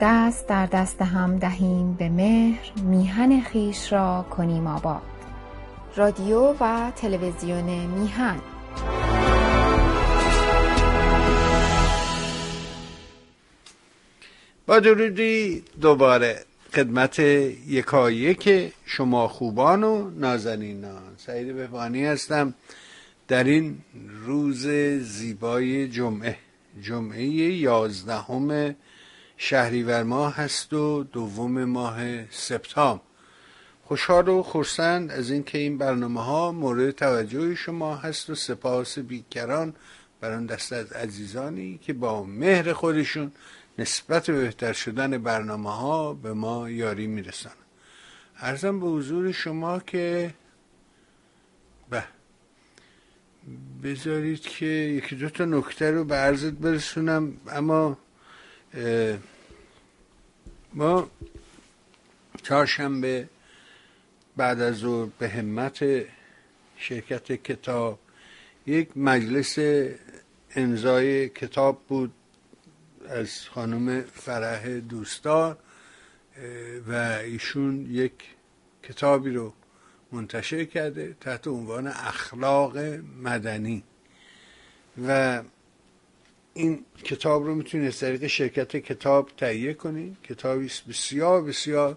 دست در دست هم دهیم به مهر میهن خویش را کنیم آباد. رادیو و تلویزیون میهن. با درودی دوباره خدمت یکایک شما خوبان و نازنینان. سعید بهبانی هستم. در این روز زیبای جمعه جمعه یازدهم شهریور ماه هست و دوم ماه سپتامبر. خوشحال و خرسند از اینکه این برنامه ها مورد توجه شما هست و سپاس بیکران بر آن دست از عزیزانی که با مهر خودشون نسبت به بهتر شدن برنامه ها به ما یاری می‌رسن ارزم به حضور شما که به بذارید که یکی دو تا نکته رو به عرضت برسونم اما ما چهارشنبه بعد از ظهر به همت شرکت کتاب یک مجلس انزای کتاب بود از خانم فرح دوستار و ایشون یک کتابی رو منتشر کرده تحت عنوان اخلاق مدنی. و این کتاب رو می‌تونید از طریق شرکت کتاب تهیه کنید کتابی بسیار بسیار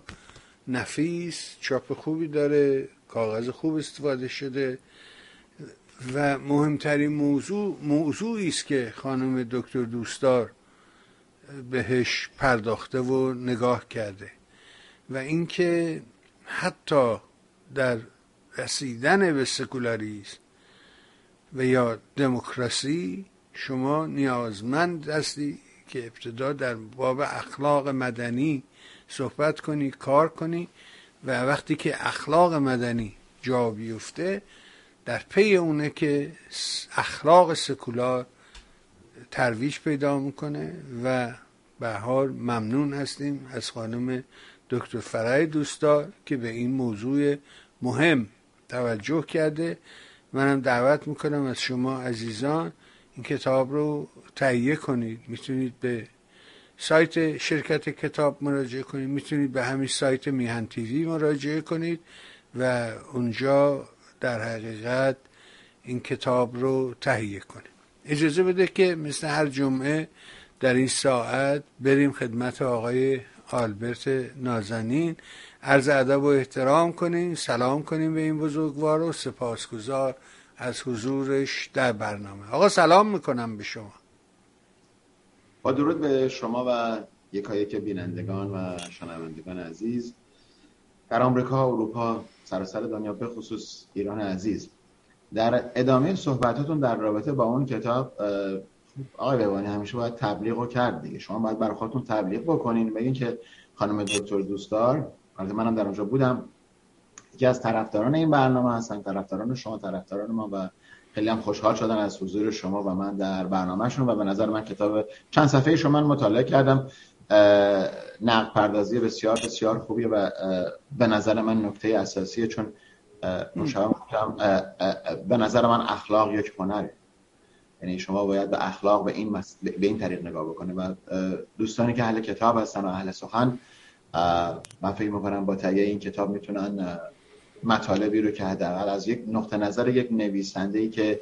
نفیس چاپ خوبی داره کاغذ خوب استفاده شده و مهمترین موضوع موضوعی است که خانم دکتر دوستدار بهش پرداخته و نگاه کرده و اینکه حتی در رسیدن به سکولاریسم و یا دموکراسی شما نیازمند هستی که ابتدا در باب اخلاق مدنی صحبت کنی کار کنی و وقتی که اخلاق مدنی جا بیفته در پی اونه که اخلاق سکولار ترویج پیدا می‌کنه و به حال ممنون هستیم از خانم دکتر فرای دوستدار که به این موضوع مهم توجه کرده. منم دعوت می‌کنم از شما عزیزان این کتاب رو تهیه کنید. می‌تونید به سایت شرکت کتاب مراجعه کنید. می‌تونید به همین سایت میهن تیوی مراجعه کنید و اونجا در حقیقت این کتاب رو تهیه کنید. اجازه بده که مثل هر جمعه در این ساعت بریم خدمت آقای آلبرت نازنین. عرض ادب و احترام کنیم. سلام کنیم به این بزرگوار و سپاسگزار از حضورش در برنامه. آقا سلام می‌کنم به شما. با درود به شما و یکایک بینندگان و شنوندگان عزیز. در آمریکا اروپا سراسر دنیا به خصوص ایران عزیز. در ادامه صحبتاتون در رابطه با اون کتاب آقای بهبانی همیشه باید تبلیغ رو کرد دیگه. شما باید برای خودتون تبلیغ بکنین. بگین که خانم دکتر دوستدار البته منم در اونجا بودم. یکی از طرفداران این برنامه هستن طرفداران شما طرفداران ما و خیلی هم خوشحال شدن از حضور شما و من در برنامهشون و به نظر من کتاب چند صفحه شما من مطالعه کردم. نقد پردازی بسیار بسیار خوبی و به نظر من نکته اساسیه چون به نظر من اخلاق یک هنره. یعنی شما باید به اخلاق به این, به این طریق نگاه بکنه و دوستانی که اهل کتاب هستن و اهل سخن من فکر می‌کنم با تهیه این کتاب می‌تونن مطالبی رو که حداقل از یک نقطه نظر یک نویسنده ای که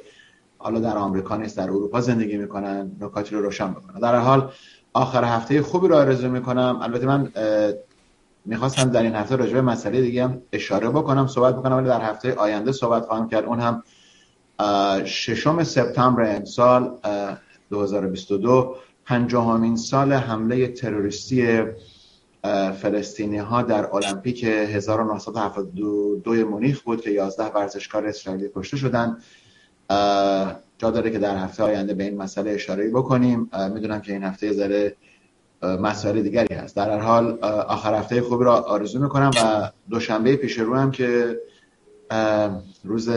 حالا در آمریکا نیست در اروپا زندگی می‌کنن نکاتی رو روشن بکنن. در حال آخر هفته خوبی رو آرزو می‌کنم. البته من می‌خواستم در این هفته راجع به مسئله دیگه هم اشاره بکنم صحبت بکنم ولی در هفته آینده صحبت خواهم کرد. اون هم ششم سپتامبر امسال 2022 پنجاهمین سال حمله تروریستی فلسطینی ها در المپیک 1972 مونیخ بود که 11 ورزشکار اسرائیلی کشته شدن جا داره که در هفته آینده به این مسئله اشاره بکنیم. می‌دونم که این هفته ذره مسائل دیگری هست. در هر حال آخر هفته خوبی را آرزو می‌کنم و دوشنبه پیش رو هم که روز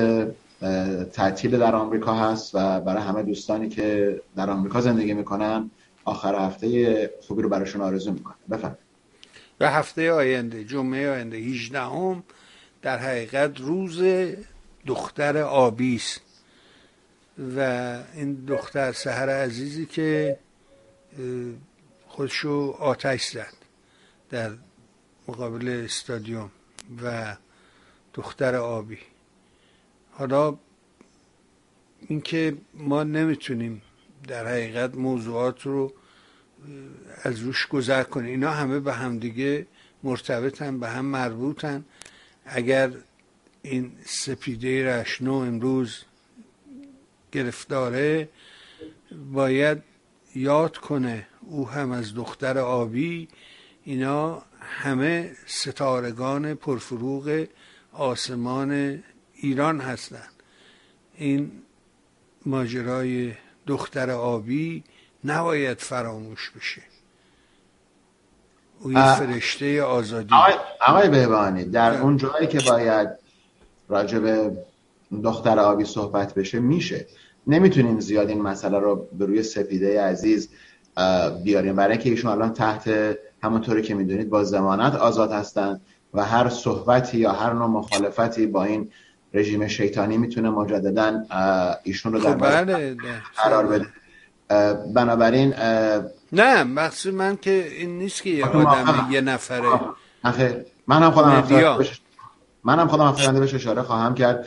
تعطیل در آمریکا هست و برای همه دوستانی که در آمریکا زندگی می‌کنن آخر هفته خوبی رو براشون آرزو می‌کنم. بفرمایید. و هفته آینده جمعه آینده 18 هم در حقیقت روز دختر آبی است. و این دختر سهر عزیزی که خودشو آتش زد در مقابل استادیوم و دختر آبی. حالا اینکه ما نمی‌تونیم در حقیقت موضوعات رو از روش گذر کنیم اینا همه به همدیگه مرتبطن به هم مربوطن. اگر این سپیده رشنو امروز گرفتاره باید یاد کنه او هم از دختر آبی اینا همه ستارگان پرفروغ آسمان ایران هستند این ماجرای دختر آبی نباید فراموش بشه. او یه فرشته آزادی. آقای بهبانی در اون جایی که باید راجع به دختر آبی صحبت بشه میشه. نمی‌تونیم زیاد این مسئله رو به روی سپیده عزیز بیاریم. برای اینکه ایشون الان تحت همونطوری که می‌دونید با زمانت آزاد هستن و هر صحبتی یا هر نوع مخالفتی با این رژیم شیطانی می‌تونه مجددا ایشون رو در خب بله قرار بده. بنابراین نه مقصود من که این نیست که یه آدم یه نفره. من هم خودم من هم خودم بهش اشاره خواهم کرد.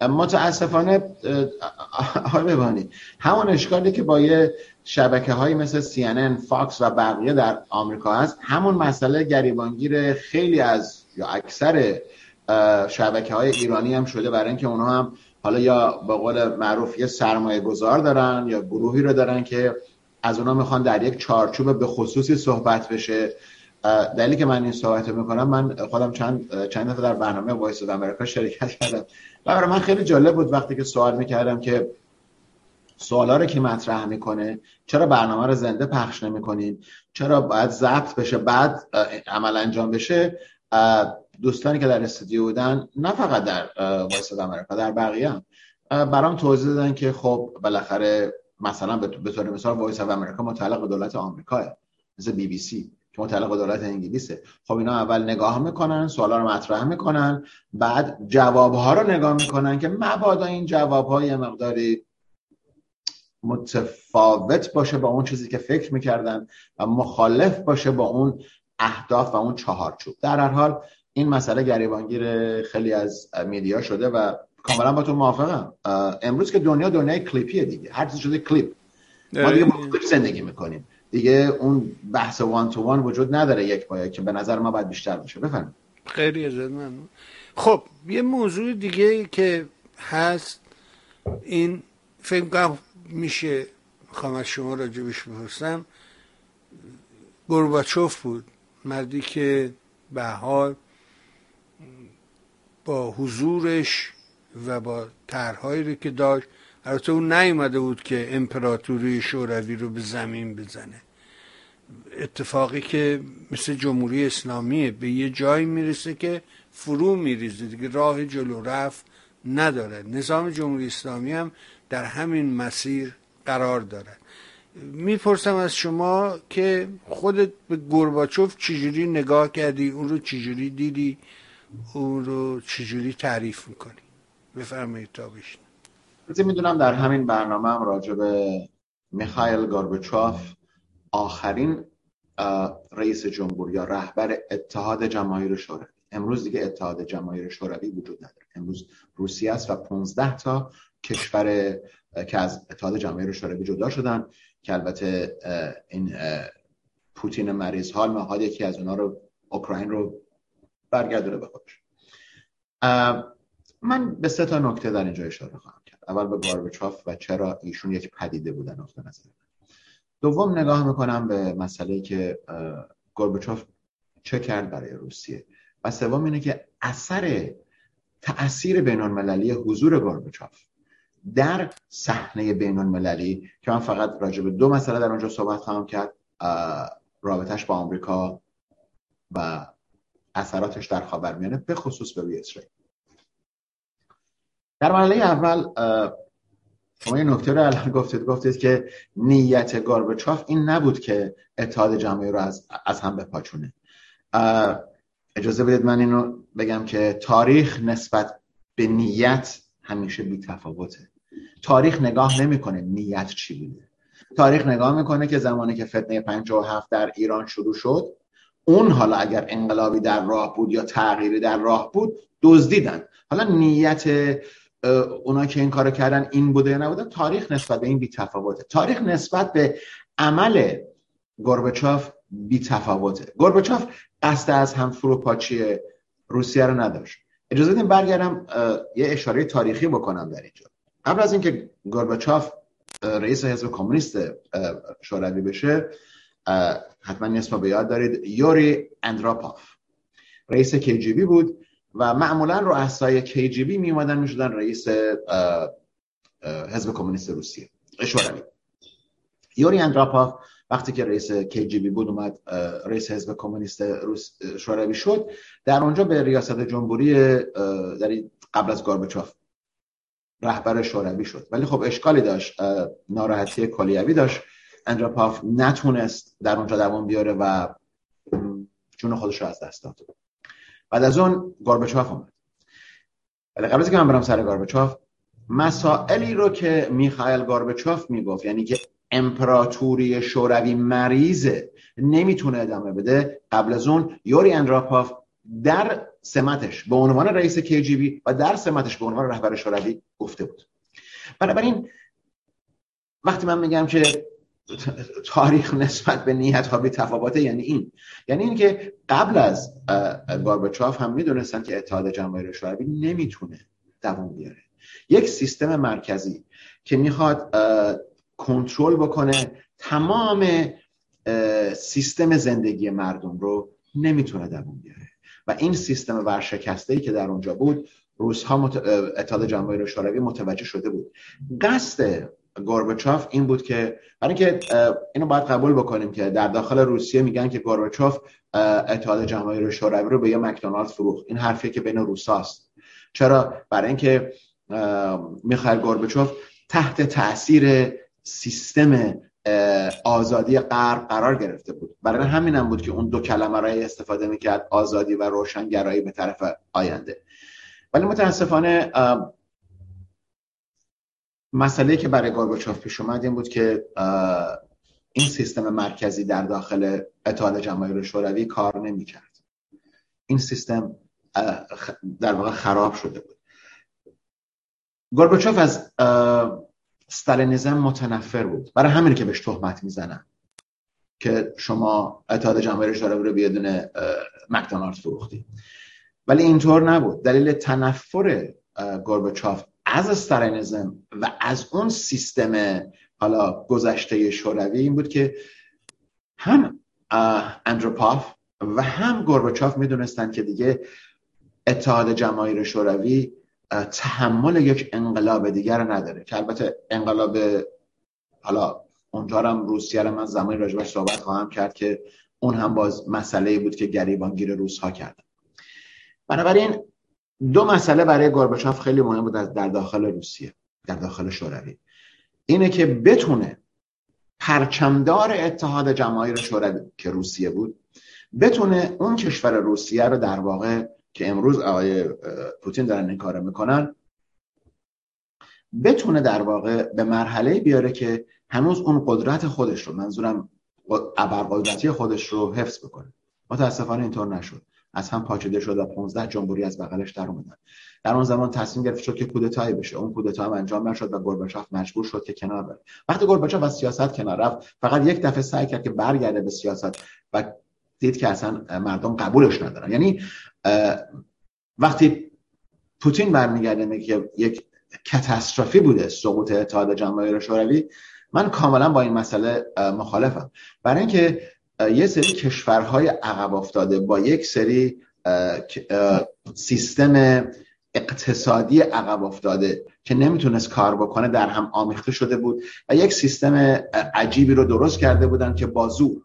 متاسفانه آقای ببانی همون اشکالی که با یه شبکه های مثل CNN, فاکس و بقیه در آمریکا هست همون مسئله گریبانگیر خیلی از یا اکثر شبکه های ایرانی هم شده برای اینکه اونها هم حالا یا به قول معروف یه سرمایه گذار دارن یا گروهی رو دارن که از اونها می‌خوان در یک چارچوب به خصوصی صحبت بشه. دلیلی که من این صحبت می‌کنم من خودم چند چند دفعه در برنامه Voice of America شرکت کردم. و برای من خیلی جالب بود وقتی که سوال می‌کردم که سوالا رو که مطرح می‌کنه؟ چرا برنامه رو زنده پخش نمی‌کنین چرا باید ضبط بشه؟ بعد عمل انجام بشه؟ دوستانی که در استودیو بودن نه فقط در Voice امریکا در بقیه هم. برام توضیح دادن که خب بالاخره مثلا به طور مثال Voice of America متعلق به دولت آمریکا مثل بی بی سی که متعلق به دولت انگلیسه. خب اینا اول نگاه می‌کنن سوالا رو مطرح می‌کنن بعد جوابها رو نگاه می‌کنن که مبادا این جوابهای مقداری متفاوت باشه با اون چیزی که فکر می‌کردن و مخالف باشه با اون اهداف و اون چهارچوب. در هر حال این مسئله گریبانگیر خیلی از میدیا شده و کاملا با تو موافقم. امروز که دنیا دنیای کلیپیه دیگه. هر چیزی شده کلیپ. ما دیگه کلیپ زندگی می‌کنیم. دیگه اون بحث وان تو وان وجود نداره یک باید که به نظر ما باید بیشتر باشه. بفرمایید. خیلی ازت خب یه موضوع دیگه که هست. این فکر میشه می‌خوام از شما راجبش بپرسم. گرباچوف بود مردی که به حال با حضورش و با طرحهایی که داشت. البته اون نیومده بود که امپراتوری شوروی رو به زمین بزنه. اتفاقی که مثل جمهوری اسلامیه به یه جایی می‌رسه که فرو میریزه دیگه راه جلو رفت نداره. نظام جمهوری اسلامی هم در همین مسیر قرار داره. می‌پرسم از شما که خودت به گرباچوف چجوری نگاه کردی؟ اون رو چجوری دیدی؟ اون رو چجوری تعریف می‌کنی؟ بفرمایید تا بشن می‌دونم در همین برنامه هم راجع به میخایل گورباچوف آخرین رئیس جمهور یا رهبر اتحاد جماهیر شوروی. امروز دیگه اتحاد جماهیر شوروی وجود نداره. امروز روسیه است و 15 تا کشور که از اتحاد جماهیر شوروی جدا شدن که البته این پوتین مریض حال می‌خواد یکی از اونا رو اوکراین رو برگردونه به خودش. من به سه تا نکته در اینجا اشاره خواهم کرد. اول به گاربچاف و چرا ایشون یک پدیده بودن نقطه نظر. دوم نگاه می‌کنم به مسئله که گورباچوف چه کرد برای روسیه. و سوم اینه که اثر تاثیر بین المللی حضور گورباچوف در صحنه بین المللی که من فقط راجع به دو مسئله در اونجا صحبت خواهم کرد رابطش با آمریکا و اثراتش در خاورمیانه به خصوص به روی اسرائیل. در مرحله اول شما یه نکته رو الان گفتید گفتید که نیت گاربچاف این نبود که اتحاد جمعی رو از, از هم بپاچونه. اجازه بدید من اینو بگم که تاریخ نسبت به نیت همیشه بی تفاوته. تاریخ نگاه نمی‌کنه نیت چی بوده. تاریخ نگاه می‌کنه که زمانی که فتنه 57 در ایران شروع شد اون حالا اگر انقلابی در راه بود یا تغییری در راه بود دزدیدن. حالا نیت اونا که این کارو کردن این بوده یا نبوده تاریخ نسبت به این بی تفاوته تاریخ نسبت به عمل گوربچاف بی تفاوته گوربچاف قصد از هم فروپاچی روسیه رو نداشت. اجازه بدین برگردم یه اشاره تاریخی بکنم در اینجا. قبل از اینکه گورباچوف رئیس حزب کمونیست شوروی بشه حتما اسم به یاد دارید. یوری اندراپاف رئیس KGB بود و معمولا رؤسای KGB می اومدن می شدن رئیس حزب کمونیست روسیه. شوروی یوری اندروپاف وقتی که رئیس KGB بود اومد رئیس حزب کمونیست روس شوروی شد. در اونجا به ریاست جمهوری در قبل از گورباچوف رهبر شوروی شد. ولی خب اشکالی داشت ناراحتی کلیوی داشت. اندروپاف نتونست در اونجا دوام بیاره و جون خودش رو از دست داد. بعد از اون گورباچوف اومد. ولی قبل از که من برم سر گورباچوف مسائلی رو که میخائیل گورباچوف می‌گفت یعنی که امپراتوری شوروی مریضه نمی‌تونه ادامه بده قبل از اون یوری اندراپاف در سمتش به عنوان رئیس کیجیبی و در سمتش به عنوان رهبر شوروی گفته بود. بنابراین وقتی من میگم که تاریخ نسبت به نیت ها به تفاوته. یعنی این یعنی اینکه قبل از گارباچوف هم می‌دونستن که اتحاد جماهیر شوروی نمی‌تونه دوام بیاره. یک سیستم مرکزی که می‌خواد کنترل بکنه تمام سیستم زندگی مردم رو نمی‌تونه دوام بیاره. و این سیستم ورشکسته ای که در اونجا بود روس ها مت... اتحاد جماهیر شوروی متوجه شده بود. قصد گورباچوف این بود که برای اینکه اینو باید قبول بکنیم که در داخل روسیه میگن که گورباچوف اتحاد جماهیر شوروی رو به یه مکدونالد فروخت. این حرفی که بین روساست چرا؟ برای اینکه میخائیل گورباچوف تحت تاثیر سیستم آزادی غرب قرار گرفته بود. برای همین هم بود که اون دو کلمه را استفاده می‌کرد آزادی و روشنگرایی به طرف آینده. ولی متاسفانه مسئله که برای گورباچوف پیش اومد این بود که این سیستم مرکزی در داخل اتحاد جماهیر شوروی کار نمی‌کرد. این سیستم در واقع خراب شده بود. گورباچوف از ستالینیزم متنفر بود. برای همین که بهش تهمت می‌زنن که شما اتحاد جماهیر شوروی رو به دونه مکدونالد فروختی. ولی اینطور نبود. دلیل تنفر گورباچوف از استالینیزم و از اون سیستم حالا گذشته شوروی این بود که هم اندروپاف و هم گورباچوف می‌دونستند که دیگه اتحاد جماهیر شوروی تحمل یک انقلاب دیگر نداره که البته انقلاب حالا اونجا هم روسیه رو من زمانی راجبش صحبت خواهم کرد که اون هم باز مسئله بود که گریبانگیر روس ها کردن. بنابراین دو مسئله برای گورباچوف خیلی مهم بود در داخل روسیه در داخل شوروی. اینه که بتونه پرچمدار اتحاد جماهیر شوروی که روسیه بود بتونه اون کشور روسیه رو در واقع که امروز آقای پوتین دارن این کارو می‌کنن بتونه در واقع به مرحله بیاره که هنوز اون قدرت خودش رو منظورم ابرقدرتی خودش رو حفظ بکنه. متاسفانه اینطور نشد. از هم پاچیده شد و 15 جمهوری از بغلش در اومدن. در اون زمان تصمیم گرفت شد که کودتایی بشه. اون کودتا هم انجام نشد و گورباچوف مجبور شد که کنار بره. وقتی گورباچوف از سیاست کنار رفت فقط یک دفعه سعی کرد که برگرده به سیاست و دید که اصلا مردم قبولش ندارن. یعنی وقتی پوتین برمیگرده میگه یک کاتاستروفی بوده سقوط اتحاد جماهیر شوروی من کاملا با این مسئله مخالفم. برای اینکه یه سری کشورهای عقب افتاده با یک سری سیستم اقتصادی عقب افتاده که نمی‌تونست کار بکنه در هم آمیخته شده بود و یک سیستم عجیبی رو درست کرده بودن که بازو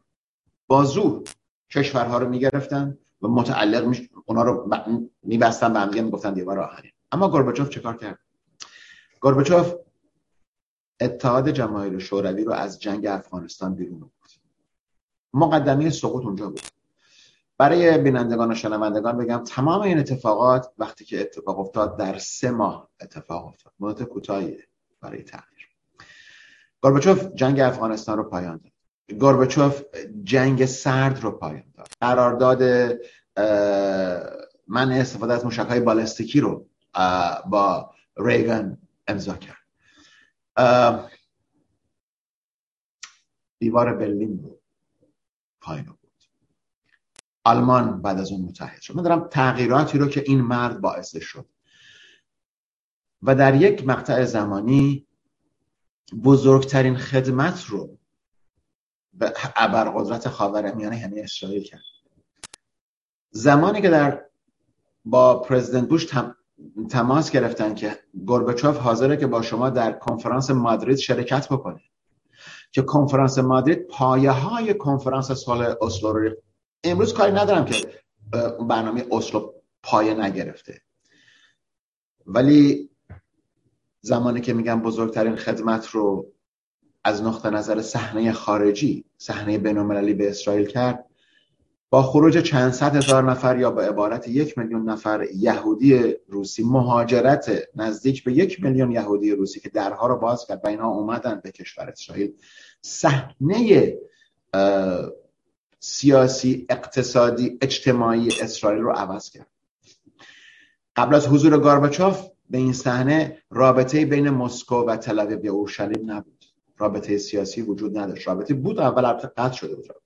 بازو کشورها رو می‌گرفتن و متعلق میش... اونا رو میبستن به هم می‌گفتن دیوار آهنی اما گورباچوف چه کار کرد؟ گورباچوف اتحاد جماهیر شوروی رو از جنگ افغانستان بیرون بود مقدمه سقوط اونجا بود. برای بینندگان و شنوندگان بگم تمام این اتفاقات وقتی که اتفاق افتاد در سه ماه اتفاق افتاد. مدت کوتاهی برای تغییر. گورباچوف جنگ افغانستان رو پایان داد. گورباچوف جنگ سرد رو پایان داد. قرارداد من استفاده از موشک بالستیکی رو با ریگن امضا کرد. دیوار برلین رو پایین بود. آلمان بعد از اون متحد شد. من دارم تغییراتی رو که این مرد باعث شد. و در یک مقطع زمانی بزرگترین خدمت رو به ابرقدرت خاورمیانه یعنی اسرائیل کرد. زمانی که در با پرزیدنت بوش تماس گرفتن که گورباچوف حاضره که با شما در کنفرانس مادرید شرکت بکنه. که کنفرانس مادرید پایه های کنفرانس سال اسلو رو امروز کاری ندارم که برنامه اسلو پایه نگرفته. ولی زمانی که میگم بزرگترین خدمت رو از نقطه نظر صحنه خارجی صحنه بینالمللی به اسرائیل کرد با خروج چند صد هزار نفر یا به عبارت یک میلیون نفر یهودی روسی مهاجرت نزدیک به یک میلیون یهودی روسی که درها رو باز کرد و اینها اومدن به کشور اسرائیل صحنه سیاسی اقتصادی اجتماعی اسرائیل رو عوض کرد. قبل از حضور گارباچوف به این صحنه رابطه بین مسکو و تل یا اورشلیم نبود. رابطه سیاسی وجود نداشت. رابطه بود اول قطع شده بود.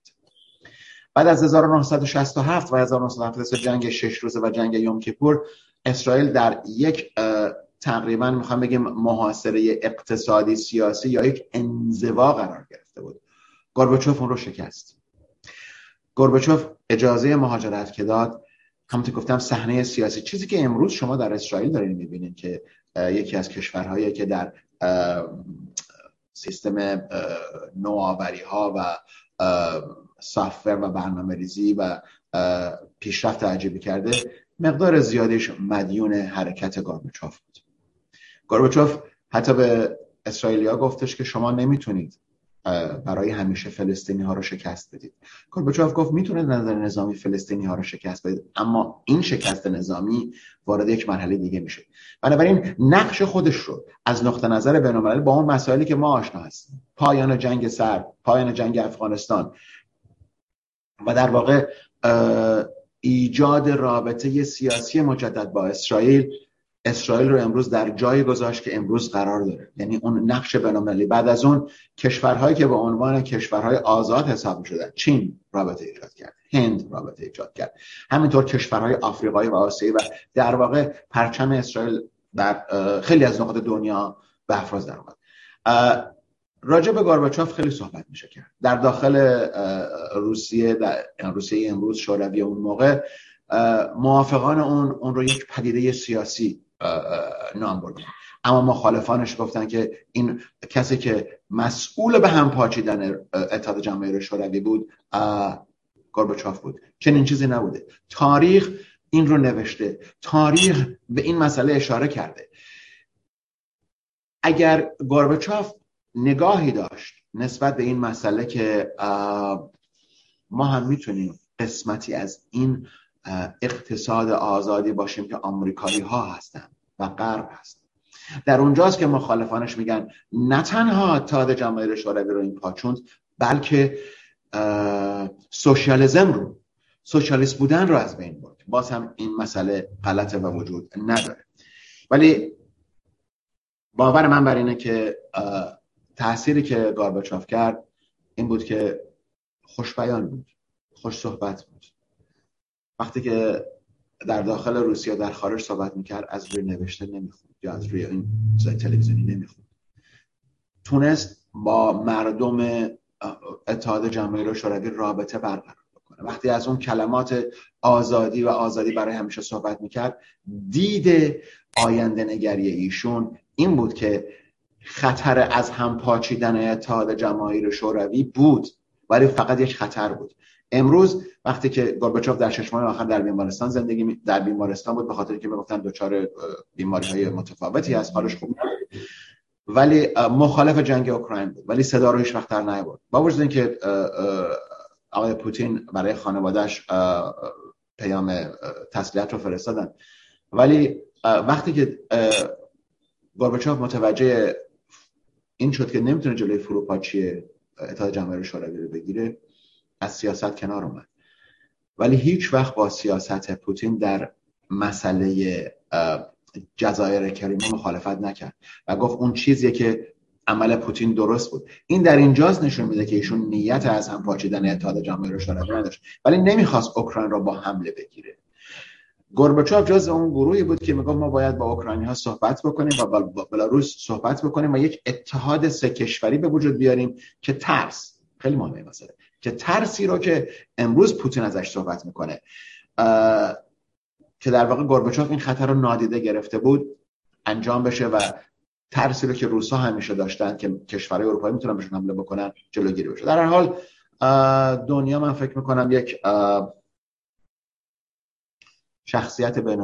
بعد از 1967 و 1973 جنگ شش روزه و جنگ یوم کیپور اسرائیل در یک تقریبا می‌خوام بگیم محاصره اقتصادی سیاسی یا یک انزوا قرار گرفته بود. گورباچوف اون رو شکست. گورباچوف اجازه مهاجرت که داد. همونطور گفتم صحنه سیاسی. چیزی که امروز شما در اسرائیل دارین می‌بینید که یکی از کشورهایی که در سیستم نوآوری ها و سافر و برنامه ریزی و پیشرفت عجیبی کرده مقدار زیادیش مدیون حرکت گارباچوف بود. گارباچوف حتی به اسرائیلیا گفتش که شما نمی‌تونید برای همیشه فلسطینی ها رو شکست بدید. گورباچوف گفت می‌تونه نظر نظامی فلسطینی ها رو شکست بدید اما این شکست نظامی وارد یک مرحله دیگه میشه. بنابراین نقش خودش رو از نقطه نظر بینالمللی با اون مسائلی که ما آشنا هستیم پایان جنگ سرد پایان جنگ افغانستان و در واقع ایجاد رابطه سیاسی مجدد با اسرائیل اسرائیل رو امروز در جایی گذاشت که امروز قرار داره. یعنی اون نقش بینالمللی. بعد از اون کشورهایی که به عنوان کشورهای آزاد حساب شدن چین رابطه ایجاد کرد. هند رابطه ایجاد کرد. همینطور کشورهای آفریقایی و آسیایی و در واقع پرچم اسرائیل در خیلی از نقاط دنیا به افراز در اومد راجع به گارباچوف خیلی صحبت میشه کرد. در داخل روسیه در روسیه امروز شوروی اون موقع موافقان اون اون رو یک پدیده سیاسی نام بردن. اما مخالفانش گفتن که این کسی که مسئول به هم پاچیدن اتحاد جماهیر شوروی بود گورباچوف بود. چنین چیزی نبوده. تاریخ این رو نوشته. تاریخ به این مسئله اشاره کرده. اگر گورباچوف نگاهی داشت نسبت به این مسئله که ما هم می‌تونیم قسمتی از این اقتصاد آزادی باشیم که آمریکایی ها هستن و غرب هستن. در اونجاست که مخالفانش میگن نه تنها تاد جماهیر شوروی رو این پاچوند بلکه سوشیالیزم رو سوشیالیست بودن رو از بین برد. باز هم این مسئله غلطه و وجود نداره. ولی باور من بر اینه که تأثیری که گارباچوف کرد این بود که خوش بیان بود خوش صحبت بود. وقتی که در داخل روسیه در خارج صحبت می‌کرد از روی نوشته نمی‌خوند یا از روی این تلویزیونی نمی‌خوند. تونست با مردم اتحاد جماهیر شوروی رابطه برقرار بکنه. وقتی از اون کلمات آزادی و آزادی برای همیشه صحبت می‌کرد دید آینده نگری ایشون این بود که خطر از هم پاچیدن اتحاد جماهیر شوروی بود ولی فقط یک خطر بود. امروز وقتی که گورباچوف در شش ماه آخر در بیمارستان زندگی در بیمارستان بود به خاطر که می‌گفتن دچار بیماری های متفاوتی از حالش خوب ولی مخالف جنگ اوکراین بود ولی صدا رو هیچ وقت در نیاورد. با وجود اینکه آقای پوتین برای خانوادهش پیام تسلیت رو فرستادن. ولی وقتی که گورباچوف متوجه این شد که نمی‌تونه جلوی فروپاشی اتحاد جماهیر شوروی رو بگیره از سیاست کنار اومد. ولی هیچ وقت با سیاست پوتین در مسئله جزایر کریمه مخالفت نکرد و گفت اون چیزیه که عمل پوتین درست بود. این در اینجاست نشون میده که ایشون نیت از هم پاچیدن اتحاد جماهیر شوروی نداشت. ولی نمی‌خواست اوکراین را با حمله بگیره. گورباچوف جز اون گروهی بود که می‌گفت ما باید با اوکراینی ها صحبت بکنیم و با بلاروس صحبت بکنیم و یک اتحاد سه کشوری به وجود بیاریم که ترس خیلی مهمه مسئله که ترسی رو که امروز پوتین ازش صحبت می‌کنه. که در واقع گورباچوف این خطر رو نادیده گرفته بود انجام بشه و ترسی رو که روسا همیشه داشتن که کشورهای اروپایی می‌تونن بهشون حمله بکنن جلوگیری بشه. در هر حال دنیا من فکر می‌کنم یک شخصیت بین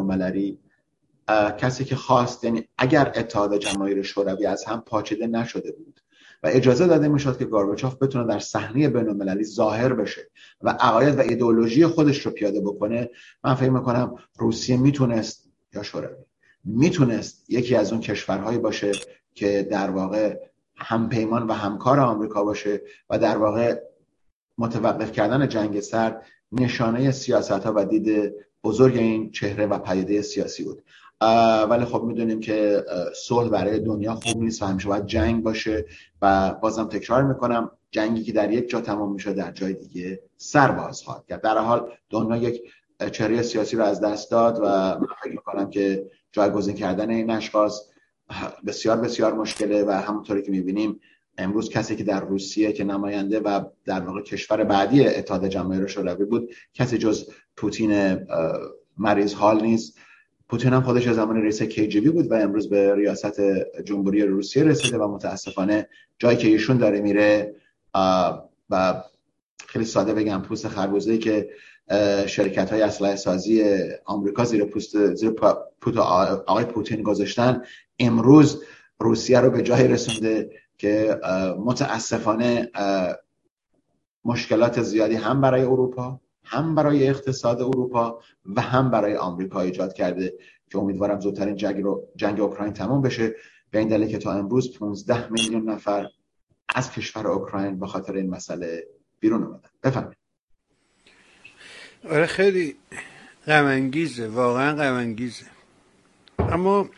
کسی که خواست یعنی اگر اتحاد جماهیر شوروی از هم پاچیده نشده بود و اجازه داده می‌شد که گارباچوف بتونه در صحنه بین ظاهر بشه و عقاید و ایدئولوژی خودش رو پیاده بکنه من فکر می‌کنم روسیه می‌تونست یا شوروی می‌تونست یکی از اون کشورهایی باشه که در واقع همپیمان و همکار آمریکا باشه و در واقع متوقف کردن جنگ سرد نشانه سیاست ها و دید بزرگ این چهره و پدیده سیاسی بود. ولی خب می‌دونیم که صلح برای دنیا خوب نیست و همیشه باید جنگ باشه و بازم تکرار می‌کنم جنگی که در یک جا تمام میشه در جای دیگه سر باز خواهد کرد. در حال دنیا یک چهره سیاسی رو از دست داد و من فکر می‌کنم که جایگزین کردن این اشخاص بسیار بسیار مشکله و همونطوری که می‌بینیم امروز کسی که در روسیه که نماینده و در واقع کشور بعدی اتحاد جماهیر شوروی بود کسی جز پوتین مریض حال نیست. پوتین هم خودش از زمان رئیس کیجیبی بود و امروز به ریاست جمهوری روسیه رسیده و متاسفانه جایی که ایشون داره میره و خیلی ساده بگم پوست خربوزه که شرکت های اسلحه سازی آمریکا زیر پوست زیر پوت آقای پوتین گذاشتن امروز روسیه رو به جایی رسونده که متاسفانه مشکلات زیادی هم برای اروپا هم برای اقتصاد اروپا و هم برای آمریکا ایجاد کرده که امیدوارم زودتر این جنگ, رو جنگ اوکراین تمام بشه. به این دلیل که تا امروز 15 میلیون نفر از کشور اوکراین به خاطر این مسئله بیرون اومدن. بفرمایید. آره خیلی غم واقعا غم اما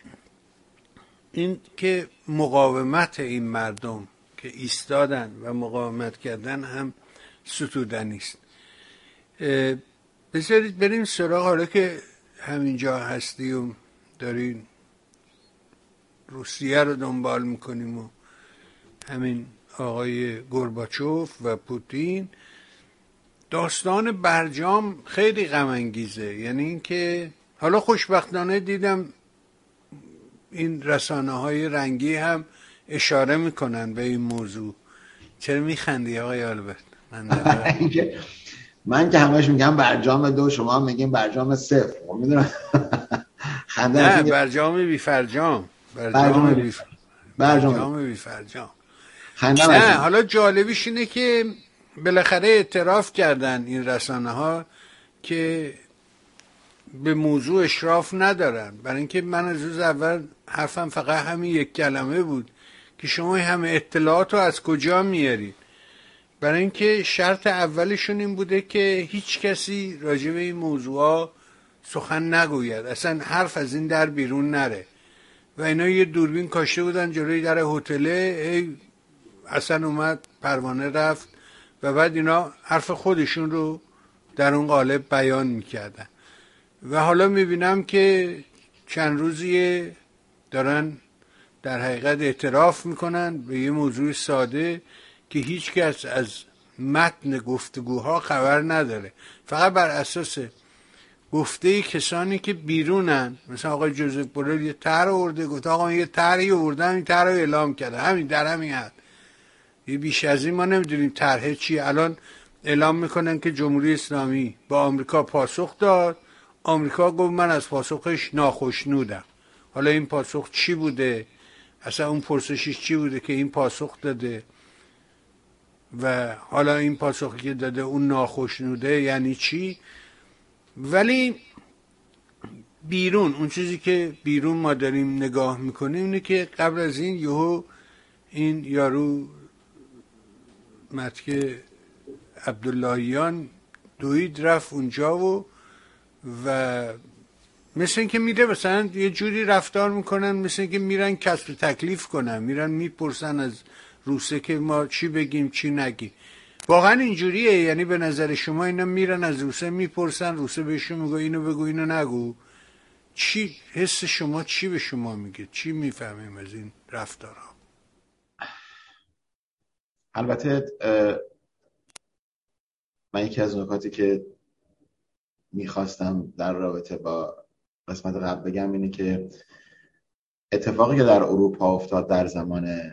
این که مقاومت این مردم که ایستادن و مقاومت کردن هم ستودنی است بذارید بریم سراغ حالا که همینجا هستی و دارین روسیه رو دنبال می‌کنیم و همین آقای گرباچوف و پوتین. داستان برجام خیلی غم یعنی اینکه حالا خوشبختانه دیدم این رسانه های رنگی هم اشاره می‌کنن به این موضوع. چرا میخندی آقای آلبرت؟ من من که همش میگم برجام دو شما هم میگیم برجام صفر خب می‌دونم. نه برجام بی فرجام برجام بی برجام بی فرجام نه حالا جالبیش اینه که بالاخره اعتراف کردن این رسانه ها که به موضوع اشراف ندارن. برای اینکه من از روز اول حرفم فقط همین یک کلمه بود که شما همه اطلاعات رو از کجا میارید؟ برای اینکه شرط اولشون این بوده که هیچ کسی راجع به این موضوع سخن نگوید. اصلا حرف از این در بیرون نره. و اینا یه دوربین کاشته بودن جلوی در هتله. اصلا اومد پروانه رفت و بعد اینا حرف خودشون رو در اون قالب بیان می‌کردن. و حالا می‌بینم که چند روزیه دارن در حقیقت اعتراف می‌کنن به یه موضوع ساده که هیچ کس از متن گفتگوها خبر نداره. فقط بر اساس گفته کسانی که بیرونن مثلا آقای جوزف بورل یه تر آورده گفت آقا یه طرحی آوردم این طرح رو اعلام کرده. همین در همین حد. یه بیش از این ما نمی‌دونیم طرح چیه. الان اعلام می‌کنن که جمهوری اسلامی با آمریکا پاسخ داد. آمریکا گفت من از پاسخش ناخشنودم. حالا این پاسخ چی بوده؟ اصلا اون پرسشش چی بوده که این پاسخ داده؟ و حالا این پاسخی که داده اون ناخشنوده یعنی چی؟ ولی بیرون اون چیزی که بیرون ما داریم نگاه می‌کنیم اینه که قبل از این یهو این یارو متک عبداللهیان دوید رفت اونجا و و مثل اینکه میره مثلا یه جوری رفتار می‌کنن مثل اینکه میرن کسب تکلیف کنن میرن می‌پرسن از روسه که ما چی بگیم چی نگیم. واقعا اینجوریه یعنی به نظر شما اینا میرن از روسه می‌پرسن روسه بهشون میگو اینو بگو اینو نگو. چی حس شما چی به شما میگه؟ چی می‌فهمیم از این رفتارها؟ البته من یکی از نکاتی که می‌خواستم در رابطه با قسمت قبل بگم اینه که اتفاقی که در اروپا افتاد در زمان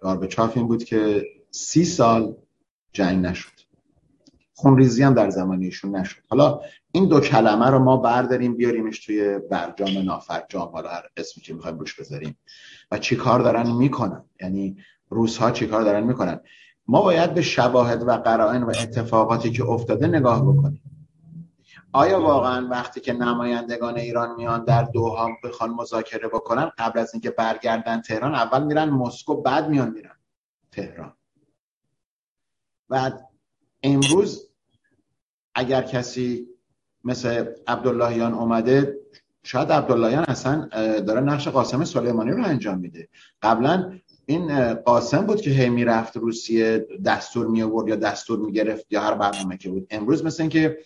گاربچاف این بود که سی سال جنگ نشد. خونریزی هم در زمان ایشون نشد. حالا این دو کلمه رو ما برداریم بیاریمش توی برجام نافرجام حالا هر اسمی که می‌خوایم روش بذاریم. و چی کار دارن می‌کنن؟ یعنی روس ها چی کار دارن می‌کنن؟ ما باید به شواهد و قرائن و اتفاقاتی که افتاده نگاه بکنیم. آیا واقعا وقتی که نمایندگان ایران میان در دوها بخوان مذاکره بکنن قبل از اینکه برگردن تهران اول میرن مسکو بعد میان میرن تهران؟ و امروز اگر کسی مثل عبداللهیان اومده شاید عبداللهیان اصلا داره نقش قاسم سلیمانی رو انجام میده. قبلا این قاسم بود که هی می‌رفت روسیه دستور می آورد یا دستور می گرفت یا هر برنامه که بود. امروز مثل اینکه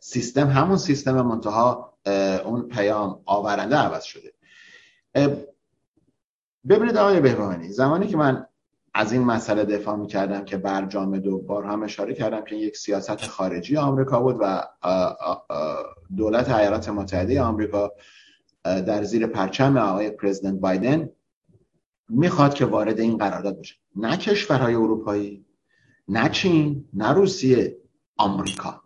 سیستم همون سیستم منتها اون پیام آورنده عوض شده. ببینید آقای بهبهانی زمانی که من از این مسئله دفاع می کردم که برجام دو بار هم اشاره کردم که یک سیاست خارجی آمریکا بود و دولت ایالات متحده آمریکا در زیر پرچم آقای پرزیدنت بایدن می‌خواد که وارد این قرارداد بشه. نه کشورهای اروپایی نه چین نه روسیه آمریکا.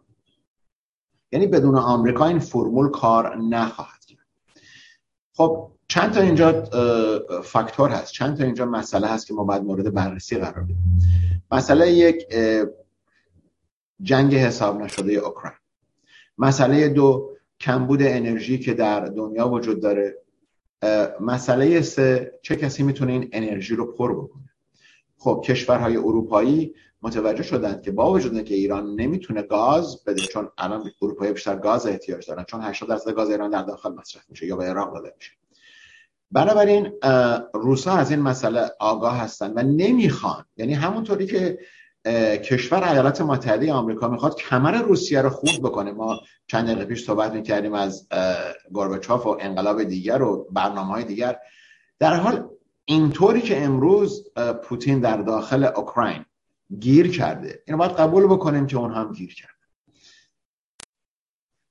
یعنی بدون آمریکا این فرمول کار نخواهد کرد. خب چند تا اینجا فاکتور هست. چند تا اینجا مسئله هست که ما باید مورد بررسی قرار بدیم. مسئله یک جنگ حساب نشده اوکراین. مسئله دو کمبود انرژی که در دنیا وجود داره. مسئله سه چه کسی می‌تونه این انرژی رو پر بکنه. خب کشورهای اروپایی متوجه شدند که با وجود که ایران نمی‌تونه گاز بده چون الان اروپایی بیشتر گاز احتیاج دارن چون 80 درصد گاز ایران در داخل مصرف میشه یا به عراق داده میشه. بنابراین روسا از این مسئله آگاه هستند و نمی‌خوان یعنی همونطوری که کشور ایالات متحده آمریکا می‌خواد کمر روسیه رو خورد بکنه. ما چند دقیقه پیش صحبت می‌کردیم از گورباچوف و انقلاب دیگر و برنامه های دیگر. در حال اینطوری که امروز پوتین در داخل اوکراین گیر کرده. اینو باید قبول بکنیم که اون هم گیر کرده.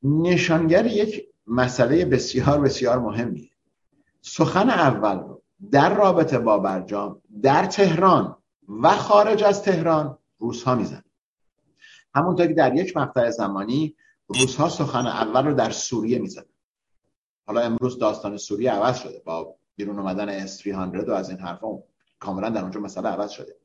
نشانگر یک مسئله بسیار بسیار مهمیه. سخن اول رو در رابطه با برجام در تهران و خارج از تهران روس ها میزن همونطور که در یک مقطع زمانی روس ها سخن اول رو در سوریه میزن حالا امروز داستان سوریه عوض شده. با بیرون اومدن اس 300 و از این حرفا کاملا در اونجا مسئله عوض شده.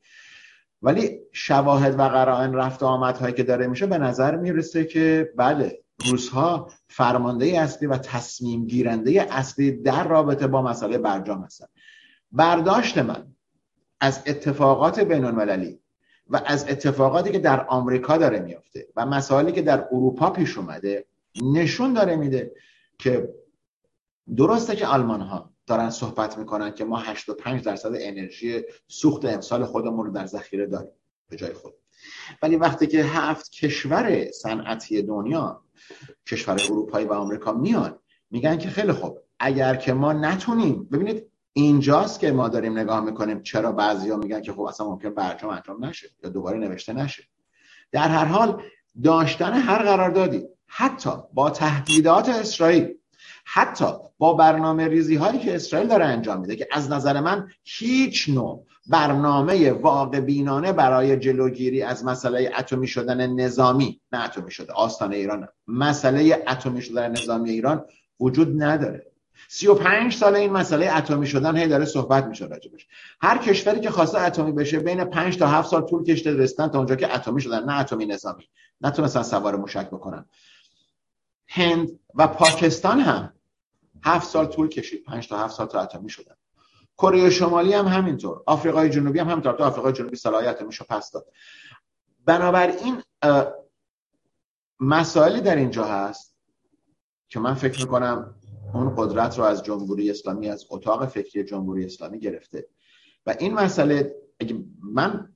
ولی شواهد و قرائن رفت و آمدهایی که داره میشه به نظر می‌رسه که بله روس ها فرمانده اصلی و تصمیم گیرنده اصلی در رابطه با مسئله برجام هستن. برداشت من از اتفاقات بین المللی و از اتفاقاتی که در آمریکا داره میافته و مسائلی که در اروپا پیش اومده نشون داره میده که درسته که آلمان ها دارن صحبت می‌کنن که ما 85 درصد انرژی سوخت امسال خودمون رو در ذخیره داریم به جای خود. ولی وقتی که هفت کشور صنعتی دنیا کشور اروپایی و آمریکا میان میگن که خیلی خوب اگر که ما نتونیم ببینید اینجاست که ما داریم نگاه می‌کنیم چرا بعضیا میگن که خب اصلا ممکن برجام انجام نشه یا دوباره نوشته نشه. در هر حال داشتن هر قراردادی حتی با تهدیدات اسرائیل حتی با برنامه ریزی هایی که اسرائیل داره انجام میده که از نظر من هیچ نوع برنامه واقع بینانه برای جلوگیری از مسئله اتمی شدن نظامی نه اتمی شده آستان ایران مسئله اتمی شدن نظامی ایران وجود نداره. 35 سال این مسئله اتمی شدن هی داره صحبت میشه راجبش. هر کشوری که خواسته اتمی بشه بین 5 تا 7 سال طول کشته رسیدن تا اونجا که اتمی شدن نه اتمی نظامی. نتونستن سوار موشک بکنن. هند و پاکستان هم هفت سال طول کشید. پنج تا هفت سال تا اتمی شدن. کره شمالی هم همینطور. آفریقای جنوبی هم همینطور. تو آفریقای جنوبی صلاحیت میشه پس داد. بنابراین مسائلی در اینجا هست که من فکر می‌کنم اون قدرت رو از جمهوری اسلامی از اتاق فکری جمهوری اسلامی گرفته. و این مسئله اگه من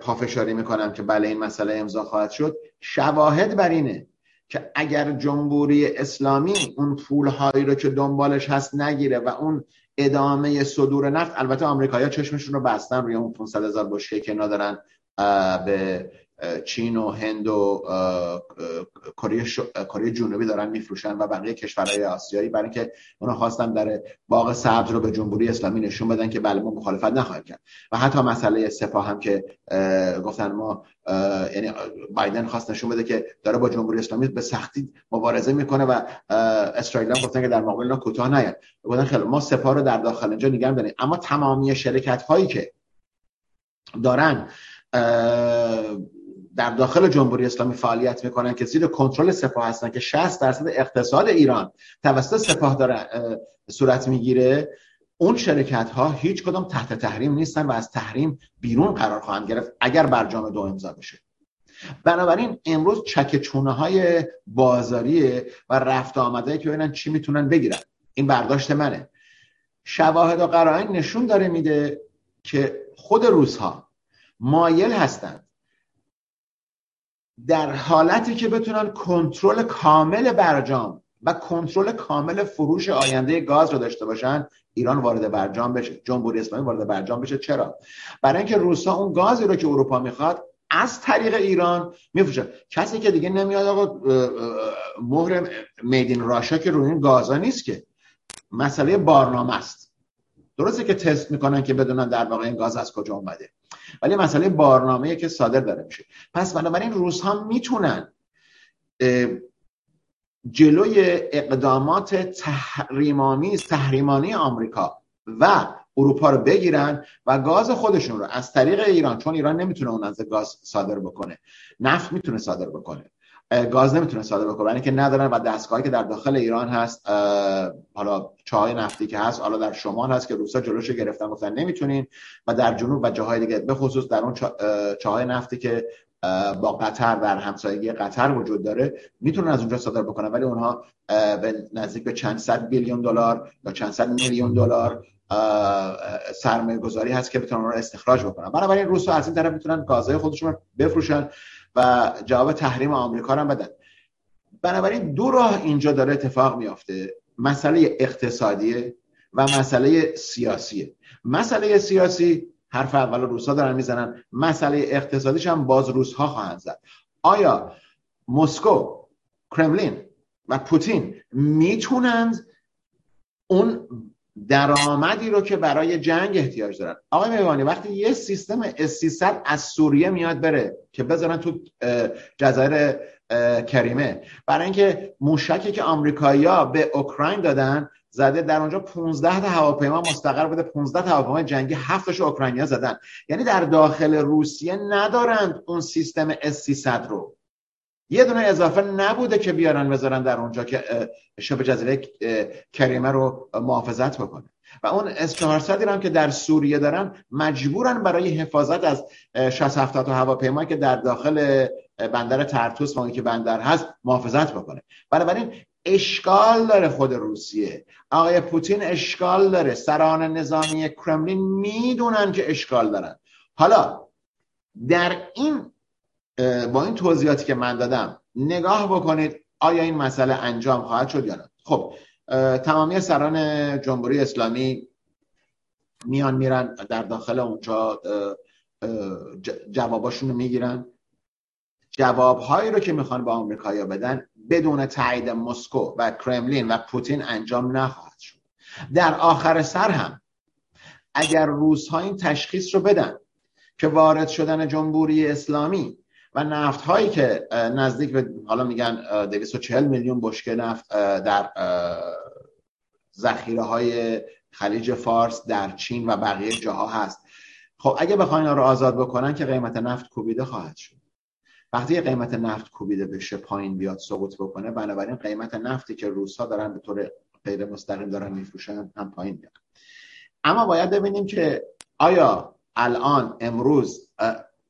پافشاری می‌کنم که بله این مسئله امضا خواهد شد. شواهد بر اینه که اگر جمهوری اسلامی اون پولهایی رو که دنبالش هست نگیره و اون ادامه صدور نفت البته آمریکایی‌ها چشمشون رو بستن روی اون 500 هزار بشکه که ندارن به چین و هند و کره جنوبی دارن میفروشن و بقیه کشورهای آسیایی برای اینکه اونا خواستن در باغ سبز رو به جمهوری اسلامی نشون بدن که بله ما مخالفت نخواهیم کرد. و حتی مسئله سپاه هم که گفتن ما یعنی بایدن خواست نشون بده که داره با جمهوری اسلامی به سختی مبارزه می‌کنه و اسرائیل هم گفتن که در مقابل اینا کوتاه نیاد. گفتن خیلی ما سپاه رو در داخل اینجا نگه داریم اما تمامی شرکت هایی که دارن در داخل جمهوری اسلامی فعالیت می‌کنن که زیر کنترل سپاه هستن که 60 درصد اقتصاد ایران توسط سپاه داره صورت می‌گیره. اون شرکت ها هیچ کدام تحت تحریم نیستن و از تحریم بیرون قرار خواهند گرفت اگر برجام دو امضا بشه. بنابراین امروز چک چونه های بازاری و رفت آمده که ببینن چی می‌تونن بگیرن. این برداشت منه. شواهد و قرائن نشون داره میده که خود روزها مایل هستند در حالتی که بتونن کنترل کامل برجام و کنترل کامل فروش آینده گاز رو داشته باشن ایران وارد برجام بشه جمهوری اسلامی وارد برجام بشه. چرا؟ برای اینکه روسا اون گازی رو که اروپا می‌خواد از طریق ایران میفروشه. کسی که دیگه نمیاد آقا مهر میدین راشا که روی این گازا نیست که. مسئله بارنامه است. درسته که تست می‌کنن که بدونن در واقع این گاز از کجا اومده. ولی مسئله بارنامه که صادر داره میشه. پس بنابراین روس ها می‌تونن جلوی اقدامات تحریمامیز تحریمانی آمریکا و اروپا رو بگیرن و گاز خودشون رو از طریق ایران چون ایران نمی‌تونه اون از گاز صادر بکنه نفت می‌تونه صادر بکنه. گاز نمی‌تونه صادر بکنه. برای اینکه ندارن و دستگاهی که در داخل ایران هست حالا چاهای نفتی که هست حالا در شمال هست که روسا جلوش گرفتن گفتن نمی‌تونین. و در جنوب و جاهای دیگه به خصوص در اون چاهای نفتی که با قطر در همسایگی قطر وجود داره می‌تونن از اونجا صادر بکنن. ولی اونها به نزدیک به چند صد بیلیون دلار یا چند صد میلیون دلار سرمایه گذاری هست که بتونن رو استخراج بکنن. بنابراین روسا از این طرف می‌تونن گازهای خودشون بفروشن. و جواب تحریم آمریکا رو بدن. بنابراین دو راه اینجا داره اتفاق میافته. مسئله اقتصادی و مسئله سیاسیه مسئله سیاسی حرف اول روسا دارن می‌زنن. مسئله اقتصادیش هم باز روسها خواهند زد. آیا مسکو کرملین و پوتین می‌تونند اون درآمدی رو که برای جنگ احتیاج دارن. آقای میوانی وقتی یه سیستم اس از سوریه میاد بره که بذارن تو جزایر کریمه برای اینکه موشکی که آمریکایی‌ها به اوکراین دادن زده در اونجا 15 تا هواپیما مستقر بوده 15 تا هواپیما جنگی 7 تاشو اوکراینیا زدن. یعنی در داخل روسیه ندارند اون سیستم اس رو. یه دونه اضافه نبوده که بیارن بذارن در اونجا که شبه جزیره کریمه رو محافظت بکنه. و اون اس 400 هم که در سوریه دارن مجبورن برای حفاظت از 60 70 تا هواپیمایی که در داخل بندر ترتوس و که بندر هست محافظت بکنه. بنابراین اشکال داره خود روسیه. آقای پوتین اشکال داره. سران نظامی کرملین می‌دونن که اشکال دارن. حالا در این با این توضیحاتی که من دادم نگاه بکنید آیا این مسئله انجام خواهد شد یا نه. خب تمامی سران جمهوری اسلامی میان میرن در داخل اونجا جواباشون رو می‌گیرن. جوابهایی رو که می‌خوان به آمریکایا بدن بدون تایید مسکو و کرملین و پوتین انجام نخواهد شد. در آخر سر هم اگر روزها این تشخیص رو بدن که وارد شدن جمهوری اسلامی و نفت هایی که نزدیک به حالا میگن 240 میلیون بشکه نفت در ذخیره های خلیج فارس در چین و بقیه جاها هست. خب اگه بخواین رو آزاد بکنن که قیمت نفت کوبیده خواهد شد. وقتی قیمت نفت کوبیده بشه پایین بیاد سقوط بکنه بنابراین قیمت نفتی که روسا دارن به طور غیر مستقیم دارن میفروشن هم پایین بیاد اما باید ببینیم که آیا الان امروز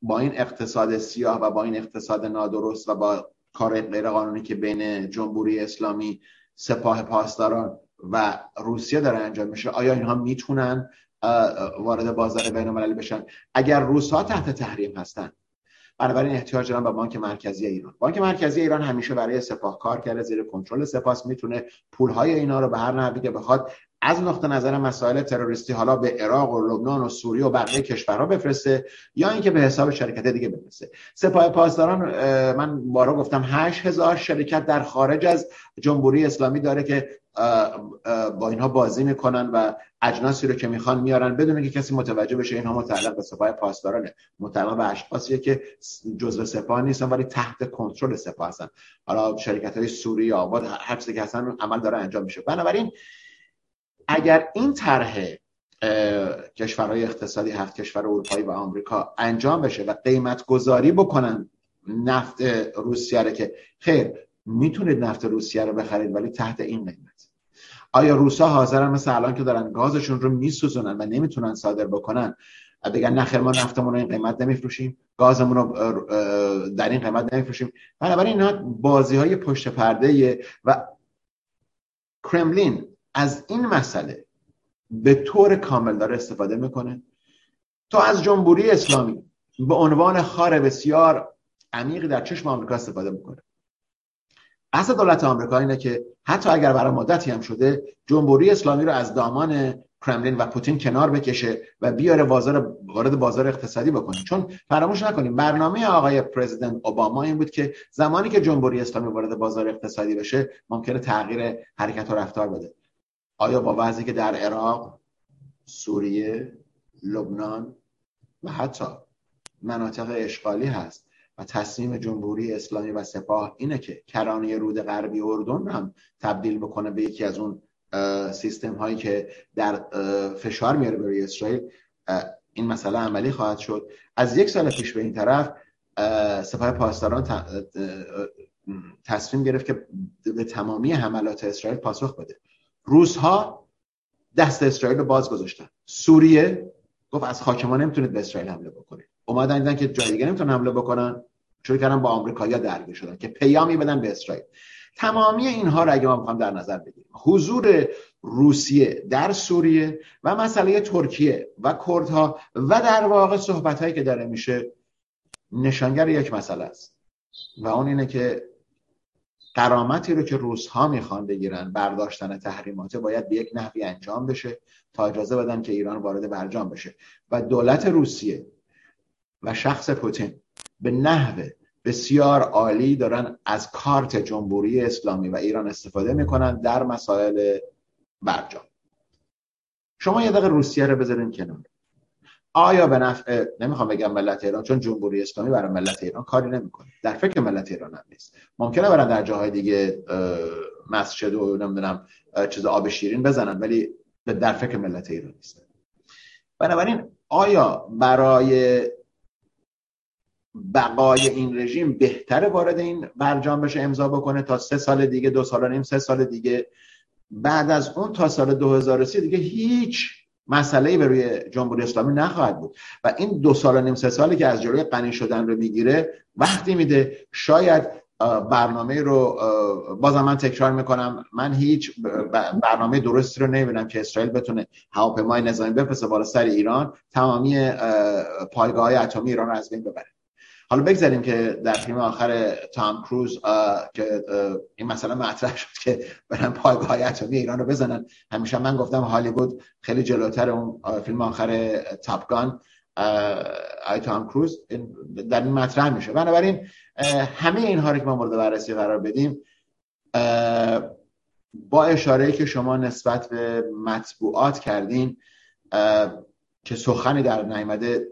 با این اقتصاد سیاه و با این اقتصاد نادرست و با کار غیر قانونی که بین جمهوری اسلامی سپاه پاسداران و روسیه داره انجام میشه آیا اینها می‌تونن وارد بازار بین المللی بشن؟ اگر روس ها تحت تحریم هستن. بنابراین احتیاج دارن به بانک مرکزی ایران. بانک مرکزی ایران همیشه برای سپاه کار کرده زیر کنترل سپاس می‌تونه پولهای اینا رو به هر نحوی که بخواد از نقطه نظر مسائل تروریستی حالا به عراق و لبنان و سوریه و بقیه کشورها بفرسته یا اینکه به حساب شرکت دیگه بفرسته. سپاه پاسداران من بارا گفتم 8000 شرکت در خارج از جمهوری اسلامی داره که با اینها بازی می‌کنن و اجناسی رو که می‌خوان میارن بدون اینکه کسی متوجه بشه اینها متعلق به سپاه پاسدارانه. متعلق به اشخاصیه که جزء سپاه نیستن ولی تحت کنترل سپاه هستن. حالا شرکت های سوری آباد هر چیزی که هستن عمل داره انجام میشه. بنابراین اگر این طرح کشورهای اقتصادی هفت کشور اروپایی و آمریکا انجام بشه و قیمت گذاری بکنن نفت روسیه رو که خیر می‌تونید نفت روسیه رو بخرید ولی تحت این قیمت. آیا روسا حاضرن مثل الان که دارن گازشون رو میسوزونن و نمی‌تونن صادر بکنن؟ بگن نخیر ما نفتمون رو این قیمت نمیفروشیم گازمون رو در این قیمت نمیفروشیم. بنابراین اینها بازی های پشت پرده و کرملین از این مسئله به طور کامل داره استفاده می‌کنه. تو از جمهوری اسلامی به عنوان خار بسیار عمیقی در چشم آمریکا استفاده می‌کنه. اصل دولت آمریکا اینه که حتی اگر برای مدتی هم شده جمهوری اسلامی رو از دامان کرملین و پوتین کنار بکشه و بیاره بازار وارد بازار اقتصادی بکنه. چون فراموش نکنیم برنامه آقای پرزیدنت اوباما این بود که زمانی که جمهوری اسلامی وارد بازار اقتصادی بشه ممکنه تغییر حرکت و رفتار بده. آیا با وضعی که در عراق سوریه لبنان و حتی مناطق اشغالی هست و تصمیم جمهوری اسلامی و سپاه اینه که کرانه رود غربی اردن هم تبدیل بکنه به یکی از اون سیستم هایی که در فشار میاره برای اسرائیل این مسئله عملی خواهد شد. از یک سال پیش به این طرف سپاه پاسداران تصمیم گرفت که به تمامی حملات اسرائیل پاسخ بده. روس ها دست اسرائیل رو باز گذاشتن. سوریه گفت از خاک ما نمی‌تونید به اسرائیل حمله بکنید. اومدن دیدن که جای دیگه نمی‌تونن حمله بکنن. شروع کردن با آمریکایی‌ها درگیر شدن که پیامی بدن به اسرائیل. تمامی اینها رو اگه ما می‌خوام در نظر بگیریم حضور روسیه در سوریه و مسئله ترکیه و کردها و در واقع صحبت هایی که داره میشه نشانگر یک مسئله است. و اون اینه که قرامتی رو که روس ها می‌خوان بگیرن برداشتن تحریمات باید به یک نحوی انجام بشه تا اجازه بدن که ایران وارد برجام بشه. و دولت روسیه و شخص پوتین به نحو بسیار عالی دارن از کارت جمهوری اسلامی و ایران استفاده می‌کنن در مسائل برجام. شما یه دقیقه روسیه رو بذارین کنار. آیا به نفع نمی‌خوام بگم ملت ایران چون جمهوری اسلامی برای ملت ایران کاری نمی‌کنه. در فکر ملت ایران هم نیست. ممکنه برن در جاهای دیگه مسجد و نمی‌دونم چیز آب شیرین بزنن ولی در فکر ملت ایران نیست. بنابراین آیا برای بقای این رژیم بهتره وارد این برجام بشه امضا بکنه تا سه سال دیگه دو سال و نیم سه سال دیگه؟ بعد از اون تا سال 2030 دیگه هیچ مسئله به روی جمهوری اسلامی نخواهد بود. و این دو سال و نیم سه سالی که از جلوی غنی شدن رو می‌گیره وقتی میده. شاید برنامه رو بازم من تکرار می‌کنم. من هیچ برنامه درستی رو نمی‌بینم که اسرائیل بتونه هواپیمای نظامی بفرسته بالا سر ایران. تمامی پایگاه های اتمی ایران رو از بین ببره. حالا بگذاریم که در فیلم آخر تام کروز که این مسئله مطرح شد که برن پایگاه اتمی ایران رو بزنن. همیشه من گفتم هالیوود خیلی جلوتر اون فیلم آخر تاپگان آی تام کروز. در این مطرح میشه. بنابراین همه اینها رو که ما مورد بررسی قرار بدیم با اشاره که شما نسبت به مطبوعات کردین که سخنی در نیامده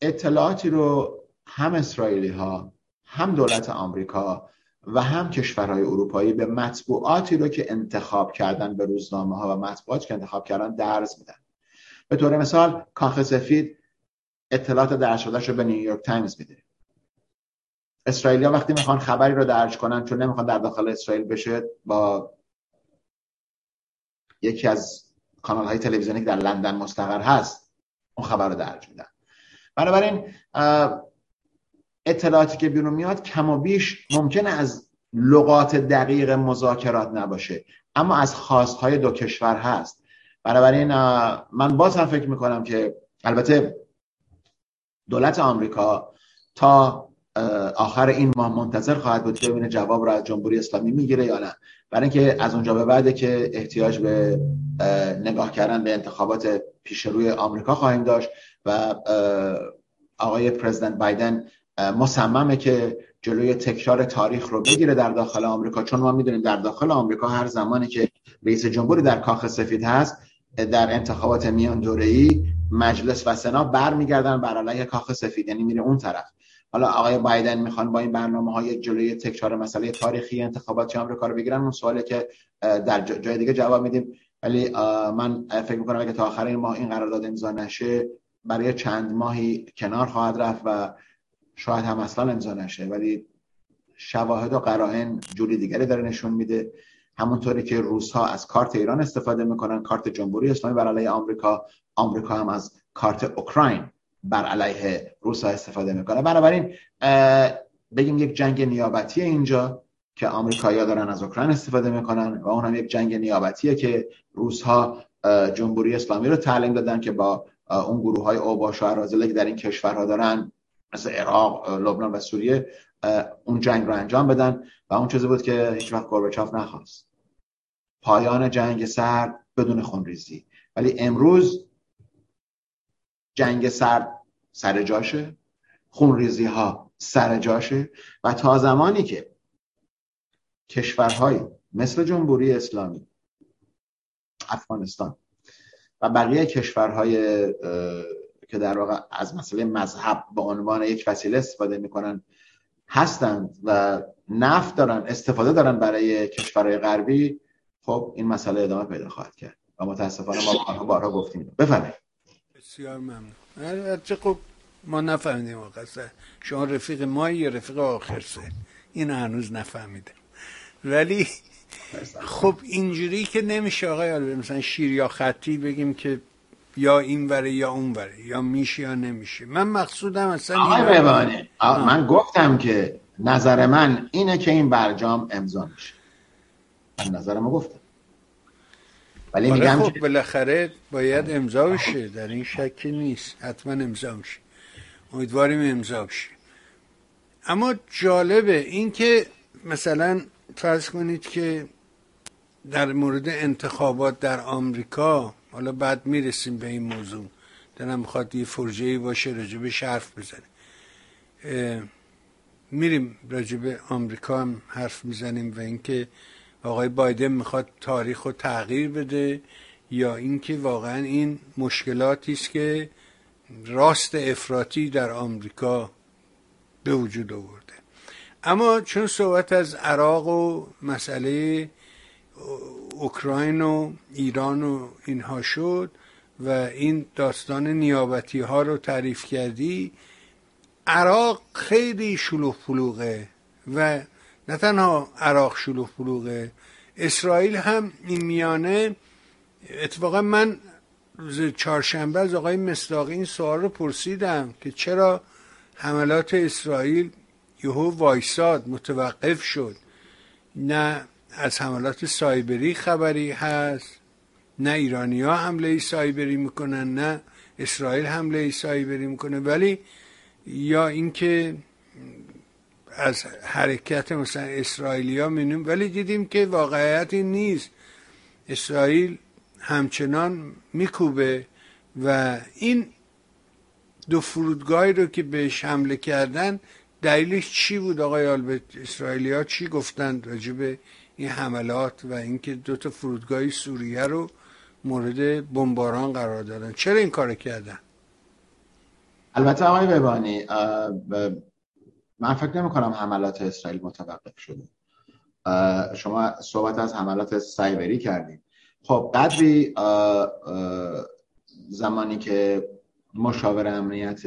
اطلاعاتی رو هم اسرائیلی ها هم دولت آمریکا و هم کشورهای اروپایی به مطبوعاتی رو که انتخاب کردن به روزنامه ها و مطبوعات که انتخاب کردن درز میدن. به طور مثال کاخ سفید اطلاعات درج شده رو به نیویورک تایمز میده. اسرائیلیا وقتی می‌خوان خبری رو درج کنن چون نمی‌خوان در داخل اسرائیل بشه با یکی از کانال های تلویزیونی که در لندن مستقر هست اون خبر رو درج میدن. بنابراین اطلاعاتی که بیرون میاد کم و بیش ممکنه از لغات دقیق مذاکرات نباشه. اما از خواستهای دو کشور هست. بنابراین من باز هم فکر می‌کنم که البته دولت آمریکا تا آخر این ماه منتظر خواهد بود که ببینه جواب را از جمهوری اسلامی می‌گیره یا نه. برای اینکه از اونجا به بعده که احتیاج به نگاه کردن به انتخابات پیش روی آمریکا خواهیم داشت و آقای پرزیدنت بایدن مصممه که جلوی تکرار تاریخ رو بگیره در داخل آمریکا. چون ما می‌دونیم در داخل آمریکا هر زمانی که رئیس جمهوری در کاخ سفید هست در انتخابات میان دوره‌ای مجلس و سنا برمیگردن بر علیه کاخ سفید یعنی میره اون طرف. حالا آقای بایدن می‌خوان با این برنامه های جلوی تکرار مسئله تاریخی انتخابات آمریکا رو بگیرن؟ اون سوالی که در جای دیگه جواب میدیم. ولی من فکر می‌کنم اگه تا آخر این ماه این قرارداد امضا نشه برای چند ماهی کنار خواهد رفت و شاید هم اصلا امضا نشه ولی شواهد و قرائن جوری دیگری داره نشون میده. همونطوری که روس ها از کارت ایران استفاده می‌کنن کارت جمهوری اسلامی بر علیه آمریکا آمریکا هم از کارت اوکراین بر علیه روس ها استفاده می‌کنه. بنابراین بگیم یک جنگ نیابتی اینجا که آمریکایی‌ها دارن از اوکراین استفاده می‌کنن و اون هم یک جنگ نیابتیه که روس ها جمهوری اسلامی رو تعلیم دادن که با اون گروه های اوباش و که در این کشورها دارن مثل عراق لبنان و سوریه اون جنگ رو انجام بدن و اون چیزی بود که هیچ وقت گورباچوف نخواست. پایان جنگ سرد بدون خونریزی. ولی امروز جنگ سرد سر جاشه خونریزی ها سر جاشه و تا زمانی که کشورهای مثل جمهوری اسلامی افغانستان و بقیه کشورهای که در واقع از مسئله مذهب به عنوان یک وسیله استفاده می‌کنن هستند و نفت دارن استفاده دارن برای کشورهای غربی خب این مسئله ادامه پیدا خواهد کرد و متاسفانه ما بارها بارها گفتیم. بفرمایید. بسیار ممنون. خب ما نفهمیدیم آقا شما رفیق ما یا رفیق آخر سه؟ این هنوز نفهمیده ولی خب اینجوری که نمیشه آقای مثلا شیر یا خطی بگیم که یا این وره یا اون وره یا میشه یا نمیشه. من مقصودم اصلا آقای من گفتم که نظر من اینه که این برجام امضا میشه. من نظرمو گفتم. ولی آره میگم خب بالاخره باید امضا بشه در این شکی نیست. حتما امضا میشه. امیدواریم امضا بشه. اما جالبه این که مثلا فرض کنید که در مورد انتخابات در آمریکا حالا بعد می‌رسیم به این موضوع. دلم می‌خواد یه فرجه باشه راجب حرف بزنه میریم راجب آمریکا هم حرف می‌زنیم و اینکه آقای بایدن می‌خواد تاریخ رو تغییر بده یا اینکه واقعا این مشکلاتی است که راست افراطی در آمریکا به وجود آورده. اما چون صحبت از عراق و مسئله اوکراین و ایران و اینها شد و این داستان نیابتی ها رو تعریف کردی عراق خیلی شلوغ پلوغه و نه تنها عراق شلوغ پلوغه اسرائیل هم این میانه اتفاقا من روز چهارشنبه از آقای مصداقی این سوال رو پرسیدم که چرا حملات اسرائیل یهو وایساد متوقف شد؟ نه از حملات سایبری خبری هست. نه ایرانی ها حمله سایبری می‌کنن نه اسرائیل حمله سایبری می‌کنه. ولی یا اینکه از حرکت مثلا اسرائیلیا مینیم ولی دیدیم که واقعیت این نیست. اسرائیل همچنان میکوبه و این دو فرودگاهی رو که بهش حمله کردن دلیلش چی بود؟ آقای آلبرت اسرائیلیا چی گفتند راجب این حملات و اینکه دو تا فرودگاه سوریه رو مورد بمباران قرار دادن. چرا این کار کردن؟ البته آقای ببانی من فکر نمی کنم حملات اسرائیل متوقف شده. شما صحبت از حملات سایبری کردید خب قدری زمانی که مشاور امنیت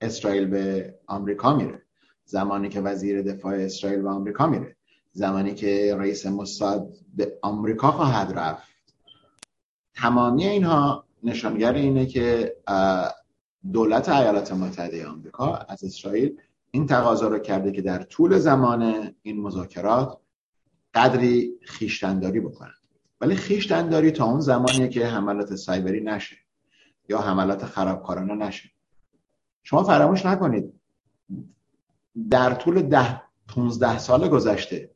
اسرائیل به آمریکا میره زمانی که وزیر دفاع اسرائیل به آمریکا میره. زمانی که رئیس موساد به آمریکا خواهد رفت. تمامی اینها نشانگر اینه که دولت ایالات متحده آمریکا از اسرائیل این تقاضا رو کرده که در طول زمان این مذاکرات قدری خیشتنداری بکنن. ولی خیشتنداری تا اون زمانیه که حملات سایبری نشه یا حملات خرابکارانه نشه. شما فراموش نکنید در طول ده 15 سال گذشته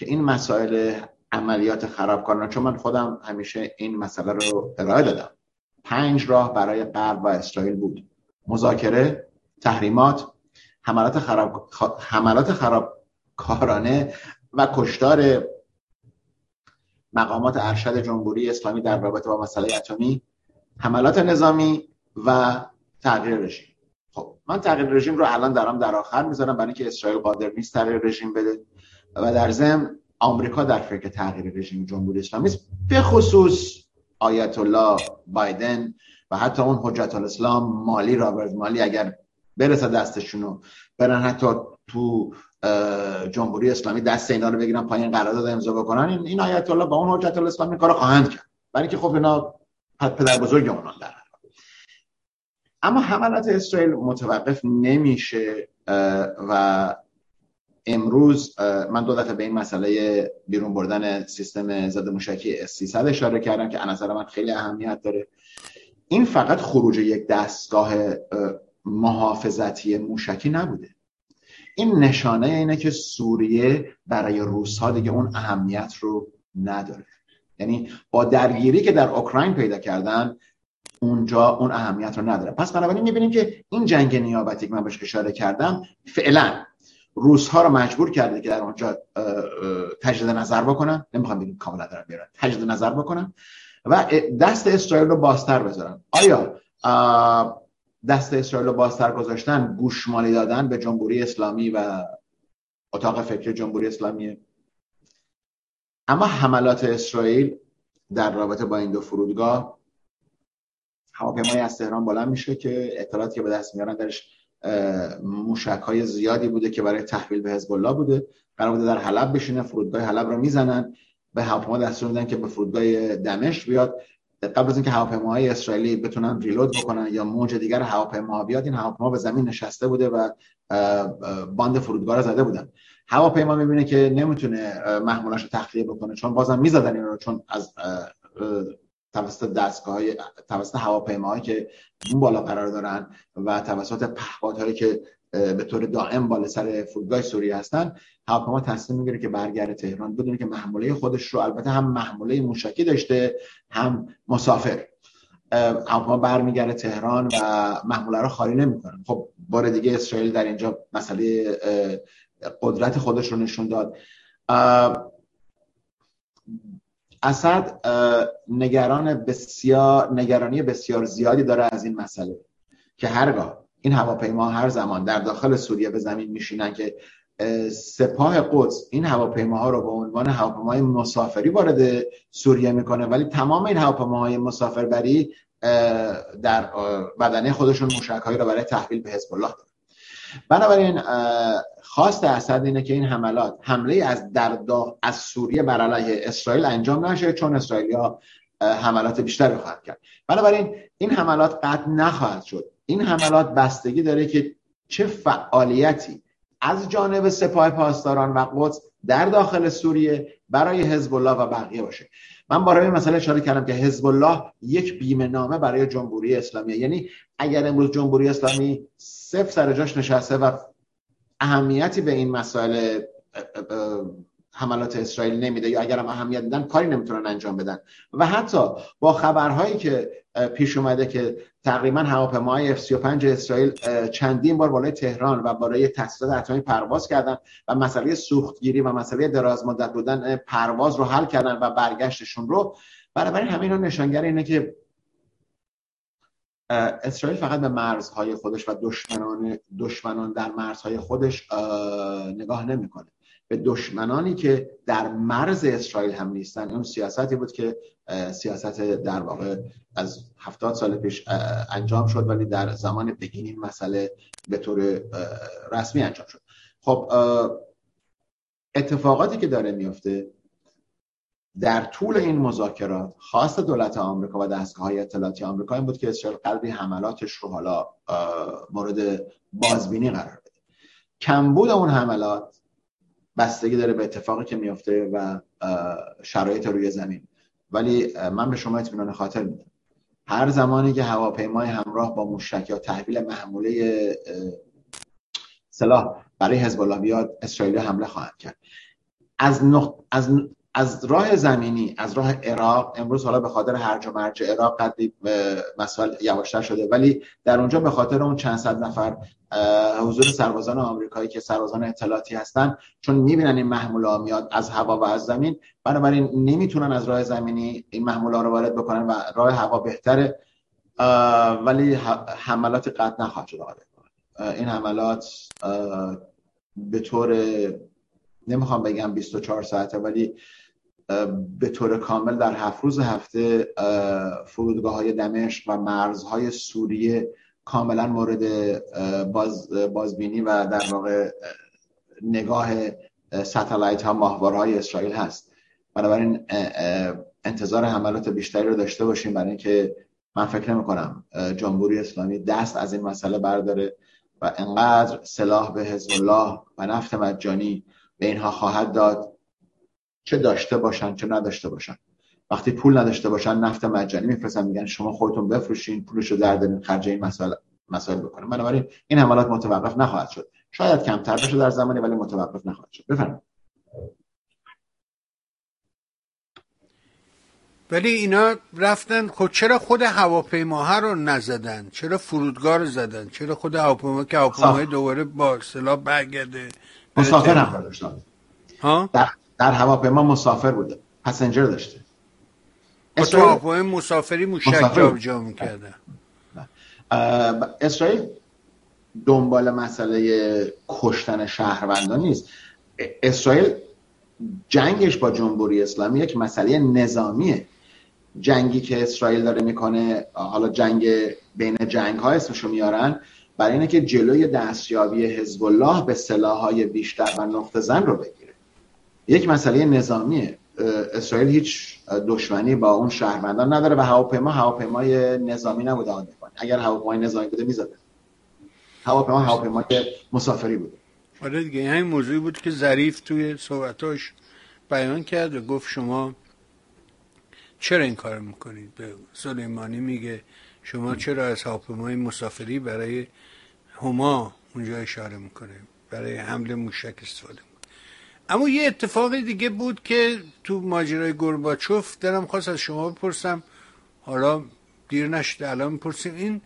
که این مسائل عملیات خرابکارانه چون من خودم همیشه این مسئله رو ارائه دادم. پنج راه برای غرب و اسرائیل بود. مذاکره تحریمات حملات خراب حملات خرابکارانه و کشتار مقامات ارشد جمهوری اسلامی در رابطه با مسئله اتمی حملات نظامی و تغییر رژیم. خب من تغییر رژیم رو الان دارم در آخر می‌ذارم برای اینکه اسرائیل قادر نیست تغییر رژیم بده. و در ضمن آمریکا در فکر تغییر رژیم جمهوری اسلامی است به خصوص آیت الله بایدن و حتی اون حجت الاسلام مالی رابرت مالی اگر برسه دستشونو برن حتی تو جمهوری اسلامی دست اینا رو بگیرن پایین قرارداد امضا بکنن این, این آیت الله با اون حجت الاسلام کارو خواهند کرد. برای اینکه خب اینا پدر بزرگ اونان در اما حملات اسرائیل متوقف نمیشه و امروز من دو دفعه به این مسئله بیرون بردن سیستم ضد موشکی S300 اشاره کردم که نظر من خیلی اهمیت داره. این فقط خروج یک دستگاه محافظتی موشکی نبوده. این نشانه اینه که سوریه برای روسها دیگه اون اهمیت رو نداره. یعنی با درگیری که در اوکراین پیدا کردن اونجا اون اهمیت رو نداره. پس بنابراین می‌بینیم که این جنگ نیابتی که من بهش اشاره کردم فعلا روس ها رو مجبور کرده که در اونجا تجدید نظر بکنن. نمی‌خوام بگیم کاملا دارن بیارن تجدید نظر بکنن و دست اسرائیل رو بازتر بذارن. آیا دست اسرائیل رو بازتر گذاشتن گوشمالی دادن به جمهوری اسلامی و اتاق فکر جمهوری اسلامی؟ اما حملات اسرائیل در رابطه با این دو فرودگاه هواپیمای از تهران بلند میشه که اطلاعاتی که به دست میارن درش موشک های زیادی بوده که برای تحویل به حزب الله بوده. قرار بوده در حلب بشینه فرودگاه حلب رو می‌زنن. به هواپیما دستور میدن که به فرودگاه دمشق بیاد. قبل از اینکه هواپیماهای اسرائیلی بتونن ریلود بکنن یا موج دیگر هواپیما بیاد این هواپیما به زمین نشسته بوده و باند فرودگاه رو زده بودن. هواپیما می‌بینه که نمی‌تونه محمولاش رو تخلیه بکنه چون بازم می‌زدن این رو چون از توسط دستگاه های توسط هواپیماهایی که اون بالا قرار دارن و توسط پهپادهایی که به طور دائم بالا سر فرودگاه سوریه هستن هواپیما تصمیم می‌گیره که برگرده تهران بدونه که محموله خودش رو البته هم محموله موشکی داشته هم مسافر. هواپیما برمیگرده تهران و محموله رو خالی نمی‌کنن خب بار دیگه اسرائیل در اینجا مسئله قدرت خودش رو نشون داد. اسد نگران بسیار نگرانی بسیار زیادی داره از این مسئله. که هرگاه این هواپیما هر زمان در داخل سوریه به زمین میشینن که سپاه قدس این هواپیماها رو به عنوان هواپیماهای مسافری وارد سوریه می‌کنه ولی تمام این هواپیماهای مسافربری در بدنه خودشون موشکهایی رو برای تحویل به حزب الله داره بنابراین خواست اسد اینه که این حملات حمله از در از سوریه بر علیه اسرائیل انجام نشه چون اسرائیلیا حملات بیشتری خواهد کرد. بنابراین این حملات قطع نخواهد شد. این حملات بستگی داره که چه فعالیتی از جانب سپاه پاسداران و قدس در داخل سوریه برای حزب الله و بقیه باشه. من برای این مسئله اشاره کردم که حزب الله یک بیمه نامه برای جمهوری اسلامی. یعنی اگر امروز جمهوری اسلامی صفر سر جاش نشسته و اهمیتی به این مسائل حملات اسرائیل نمیده یا اگر هم اهمیت میدن کاری نمی‌تونن انجام بدن. و حتی با خبرهایی که پیش اومده که تقریبا هواپیماهای F35 اسرائیل چندین بار بالای تهران و بالای تاسیسات اتمی پرواز کردن و مسئله سوختگیری و مسئله دراز مدت بودن پرواز رو حل کردن و برگشتشون رو. برای همین نشانگر اینه که اسرائیل فقط به مرزهای خودش و دشمنان دشمنان در مرزهای خودش نگاه نمی‌کنه. به دشمنانی که در مرز اسرائیل هم نیستن. اون سیاستی بود که سیاست در واقع از هفتاد سال پیش انجام شد ولی در زمان بگین این مسئله به طور رسمی انجام شد. خب اتفاقاتی که داره میفته در طول این مذاکرات خاص دولت آمریکا و دستگاه های اطلاعاتی آمریکا این بود که اسرائیل قدری حملاتش رو حالا مورد بازبینی قرار بده. کمبود اون حملات بستگی داره به اتفاقی که میفته و شرایط روی زمین. ولی من به شما اطمینان خاطر میدم. هر زمانی که هواپیمای همراه با موشک یا تحویل محموله سلاح برای حزب الله بیاد اسرائیل حمله خواهد کرد. از, از از راه زمینی از راه عراق امروز حالا به خاطر هرج و مرج عراق قدری مسائل یواشتر شده. ولی در اونجا به خاطر اون چند صد نفر حضور سربازان آمریکایی که سربازان اطلاعاتی هستن چون می‌بینن این محموله میاد از هوا و از زمین بنابراین نمی‌تونن از راه زمینی این محموله رو وارد بکنن و راه هوا بهتره. ولی حملات قطع نخواهد شد این حملات به طور نمی‌خوام بگم 24 ساعته ولی به طور کامل در هفت روز هفته فرودگاه های دمشق و مرزهای سوریه کاملا مورد باز بازبینی و در واقع نگاه ستلایت ها ماهوارهای اسرائیل هست. بنابراین انتظار حملات بیشتری رو داشته باشیم برای اینکه من فکر نمی کنم جمهوری اسلامی دست از این مسئله برداره و انقدر سلاح به حزب الله و نفت مجانی به اینها خواهد داد. چه داشته باشن چه نداشته باشن. وقتی پول نداشته باشن نفت مجانی میفرستن میگن شما خودتون بفروشین پولشو در خرج این مسائل مسائل بکنه. بنابراین این حملات متوقف نخواهد شد. شاید کمتر بشه در زمانی ولی متوقف نخواهد شد. بفرمایید. ولی اینا رفتن خود چرا خود هواپیماها رو نزدن؟ چرا فرودگاه رو زدن؟ چرا خود هواپیما که هواپیمای دوباره با سلاح برگرده؟ مسافر هم داشتن ها؟ در, در هواپیما مسافر بوده پسنجر داشته. تو هواپیما مسافری موشک جابجا می‌کرده اسرائیل دنبال مسئله کشتن شهروندان نیست. اسرائیل جنگش با جمهوری اسلامی یک مسئله نظامیه. جنگی که اسرائیل داره می‌کنه حالا جنگ بین جنگ ها اسمشو میارن برای اینه که جلوی دستیابی حزب الله به سلاحهای بیشتر و نقطه زن رو بگیره. یک مسئله نظامیه اسرائیل هیچ دشمنی با اون شهروندان نداره و هواپیما هواپیمای نظامی نبوده آن اگر هواپیمای نظامی بوده می‌زده. هواپیما هواپیمای مسافری بوده. آره دیگه همین موضوعی بود که ظریف توی صحبتاش بیان کرد و گفت شما چرا این کار می‌کنید؟ به سلیمانی میگه شما چرا از هواپیمای مسافری برای هما اونجا اشاره می‌کنه؟ برای حمله موشک استفاده اما یه اتفاق دیگه بود که تو ماجرای گرباچوف دارم خواست از شما بپرسم. حالا دیر نشده الان می‌پرسیم. این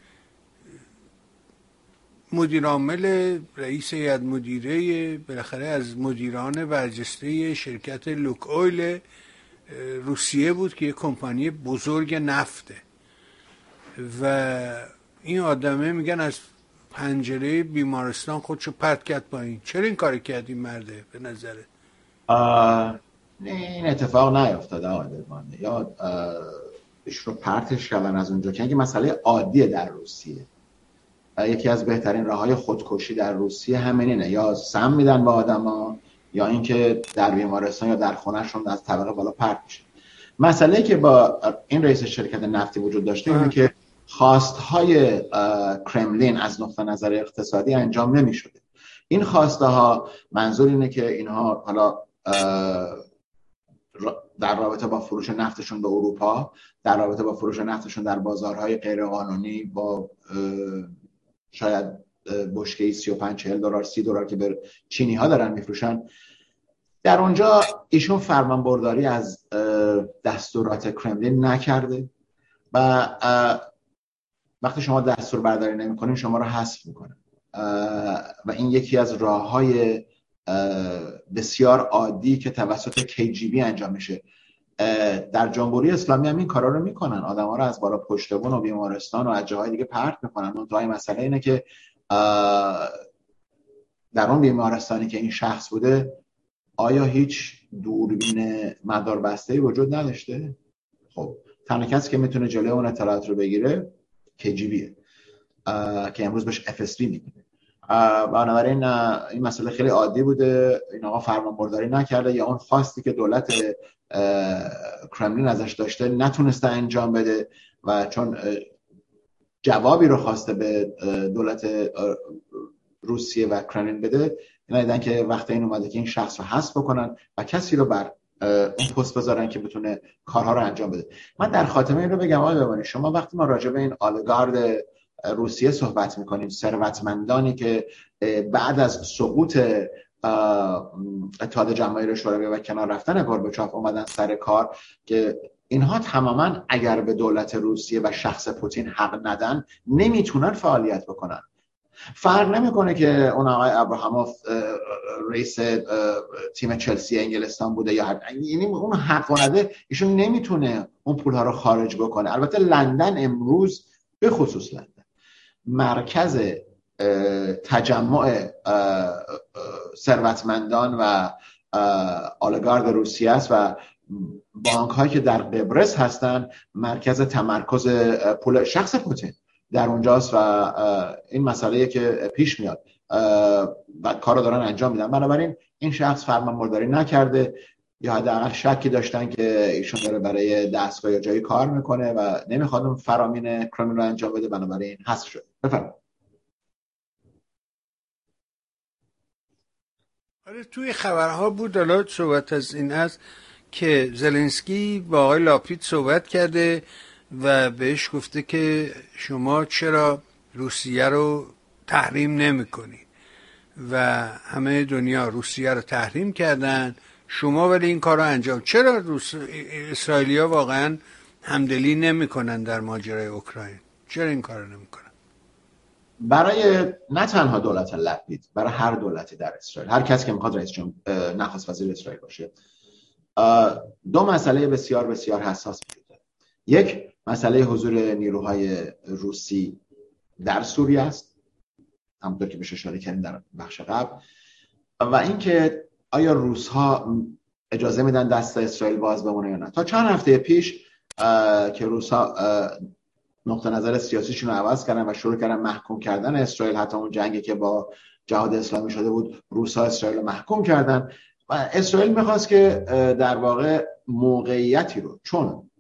مدیر عامل رئیس هیئت مدیره بالاخره از مدیران برجسته شرکت لوک اویل روسیه بود که یه کمپانی بزرگ نفته. و این آدمه میگن از پنجره بیمارستان خودشو پرت کرد پایین. چرا این کار کردی مرده؟ به نظره این اتفاق نیافتاده آقای یا ایش رو پرتش کردن از اونجا که اینکه مسئله عادیه در روسیه. یکی از بهترین راه های خودکشی در روسیه همینه یا سم میدن با آدما یا اینکه در بیمارستان یا در خونهشون از طبقه بالا پرت میشه مسئله که با این رئیس شرکت نفتی وجود داشته اینه که خواستهای کرملین از نقطه نظر اقتصادی انجام نمی شده این خواسته ها منظور اینه که اینها حالا در رابطه با فروش نفتشون به اروپا در رابطه با فروش نفتشون در بازارهای غیرقانونی با شاید بشکه 35 40 دلار 30 دلار که به چینی ها دارن میفروشن. در اونجا ایشون فرمان برداری از دستورات کرملین نکرده و وقتی شما دستور برداری نمی‌کنین شما رو حذف می‌کنه و این یکی از راه های بسیار عادی که توسط KGB انجام میشه. در جمهوری اسلامی هم این کارا رو می‌کنن. آدم ها رو از بالا پشتبون و بیمارستان و از جاهای دیگه پرت می‌کنن. اون مسئله اینه که در اون بیمارستانی که این شخص بوده آیا هیچ دوربین مدار بسته وجود نداشته؟ خب تنها کسی که می‌تونه جلوی اون اطلاعات رو بگیره KGBه که امروز بهش FSB میگه بنابراین این مسئله خیلی عادی بوده. این آقا فرمان برداری نکرده. یا اون خواستی که دولت کرملین ازش داشته نتونسته انجام بده و چون جوابی رو خواسته به دولت روسیه و کرملین بده اینا دیدن که وقت این اومده که این شخص رو حذف بکنن و کسی رو بر اون پست بذارن که بتونه کارها رو انجام بده. من در خاتمه این رو بگم آقای ببانید شما وقتی ما راجع به این آلگارد روسیه صحبت می‌کنیم. ثروتمندانی که بعد از سقوط اتحاد جماهیر شوروی و کنار رفتن گورباچوف اومدن سر کار که اینها تماما اگر به دولت روسیه و شخص پوتین حق ندن نمی‌تونن فعالیت بکنن. فرق نمی‌کنه که اون آقای ابراهاموف رئیس تیم چلسی انگلستان بوده یا هر یعنی اون حق نده ایشون نمی‌تونه اون پولها رو خارج بکنه. البته لندن امروز به خصوص لندن. مرکز تجمع ثروتمندان و آلگارد روسیه است و بانک هایی که در قبرس هستن مرکز تمرکز پول شخص پوتین در اونجاست و این مسئله که پیش میاد و کار دارن انجام میدن. بنابراین این شخص فرمان برداری نکرده. یا حداقل شکی داشتن که ایشون داره برای دستگاه یا جایی کار می‌کنه و نمی‌خواد اون فرامین کرملین رو انجام بده بنابراین حذف شد بفرمایید. آره توی خبرها بود حالا صحبت از این است که زلنسکی با آقای لاپید صحبت کرده و بهش گفته که شما چرا روسیه رو تحریم نمی کنی و همه دنیا روسیه رو تحریم کردن شما ولی این کار رو انجام چرا روس... اسرائیلیا واقعا همدلی نمی‌کنن در ماجرای اوکراین؟ چرا این کار نمی‌کنن؟ برای نه تنها دولت لپید برای هر دولتی در اسرائیل هر کسی که می‌خواد رئیس جمهور نخست وزیر اسرائیل باشه. دو مسئله بسیار بسیار حساس وجود یک مسئله حضور نیروهای روسی در سوریه است همونطور که میشه اشاره کردیم در بخش قبل. و اینکه آیا روس ها اجازه میدن دست اسرائیل باز بمونه یا نه؟ تا چند هفته پیش که روس ها نقطه نظر سیاسیشون رو عوض کردن و شروع کردن محکوم کردن اسرائیل حتی اون جنگی که با جهاد اسلامی شده بود روس ها اسرائیل رو محکوم کردن. و اسرائیل می‌خواست که در واقع موقعیتی رو چون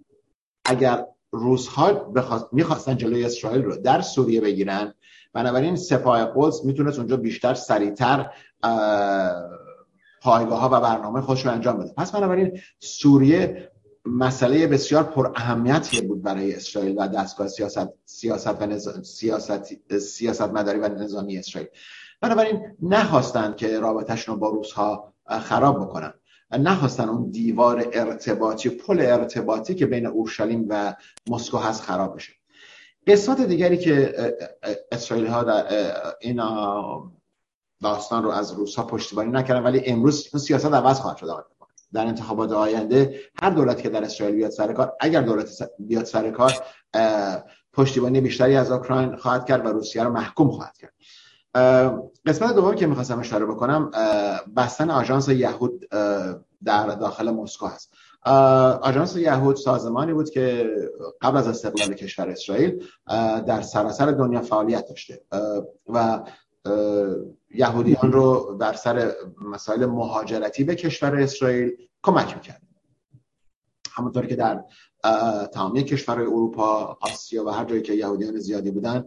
اگر روس ها می‌خواستن جلوی اسرائیل رو در سوریه بگیرن بنابراین سپاه قدس می‌تونست اونجا بیشتر سریعتر پایگاه ها و برنامه خودش رو انجام بده. پس بنابراین سوریه مسئله بسیار پر اهمیتی بود برای اسرائیل و دستگاه سیاست سیاست و سیاست سیاست مداری و نظامی اسرائیل. بنابراین نخواستن که رابطهشون رو با روس ها خراب بکنن. نخواستن اون دیوار ارتباطی پل ارتباطی که بین اورشلیم و مسکو هست خراب بشه. قسمت دیگری که اسرائیل ها در این داستان رو از روس ها پشتیبانی نکردن ولی امروز اون سیاست عوض خواهد شد در انتخابات آینده هر دولتی که در اسرائیل بیاد سر کار اگر دولت بیاد سر کار پشتیبانی بیشتری از اوکراین خواهد کرد و روسیه رو محکوم خواهد کرد. قسمت دومی که می‌خواستم اشاره بکنم بستن آژانس یهود در داخل مسکو هست. آژانس یهود سازمانی بود که قبل از استقلال کشور اسرائیل در سراسر دنیا فعالیت داشته. و یهودیان رو در سر مسائل مهاجرتی به کشور اسرائیل کمک می‌کرد. همونطور که در تمامی کشورهای اروپا آسیا و هر جایی که یهودیان زیادی بودن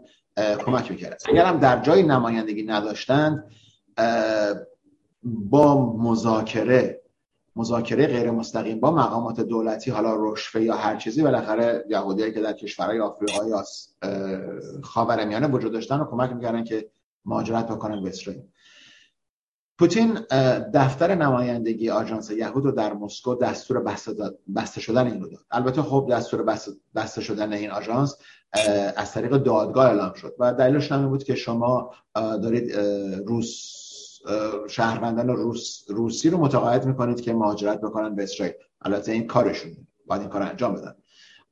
کمک می‌کرد. اگر هم در جای نمایندگی نداشتند با مذاکره مذاکره غیر مستقیم با مقامات دولتی حالا رشفه یا هر چیزی بالاخره یهودیایی که در کشورهای آفریقایی خاورمیانه وجود داشتن و کمک می‌کردن که مهاجرت بکنن به اسرائیل. پوتین دفتر نمایندگی آژانس یهود رو در مسکو دستور بسته شدن این رو داد. البته خب دستور بسته شدن این آژانس از طریق دادگاه اعلام شد و دلیلش هم بود که شما دارید روس شهروندان روس روسی رو متقاعد می‌کنید که مهاجرت بکنن به اسرائیل. البته این کارشون باید این کار انجام بدن.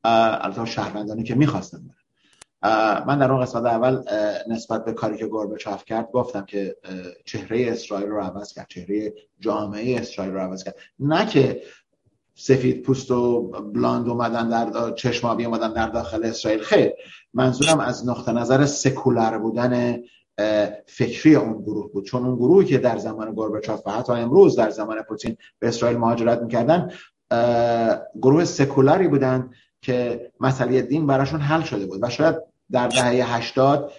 البته شهروندانی که می‌خواستن من در اون قسمت اول نسبت به کاری که گورباچوف کرد گفتم که چهره اسرائیل رو عوض کرد چهره جامعه اسرائیل رو عوض کرد. نه که سفید پوست و بلاند اومدن در چشم آبی اومدن در داخل اسرائیل. خیر منظورم از نقطه نظر سکولر بودن فکری اون گروه بود. چون اون گروهی که در زمان گورباچوف و حتی امروز در زمان پوتین به اسرائیل مهاجرت می‌کردن گروه سکولاری بودن که مسئله دین براشون حل شده بود. و شاید در دهه 80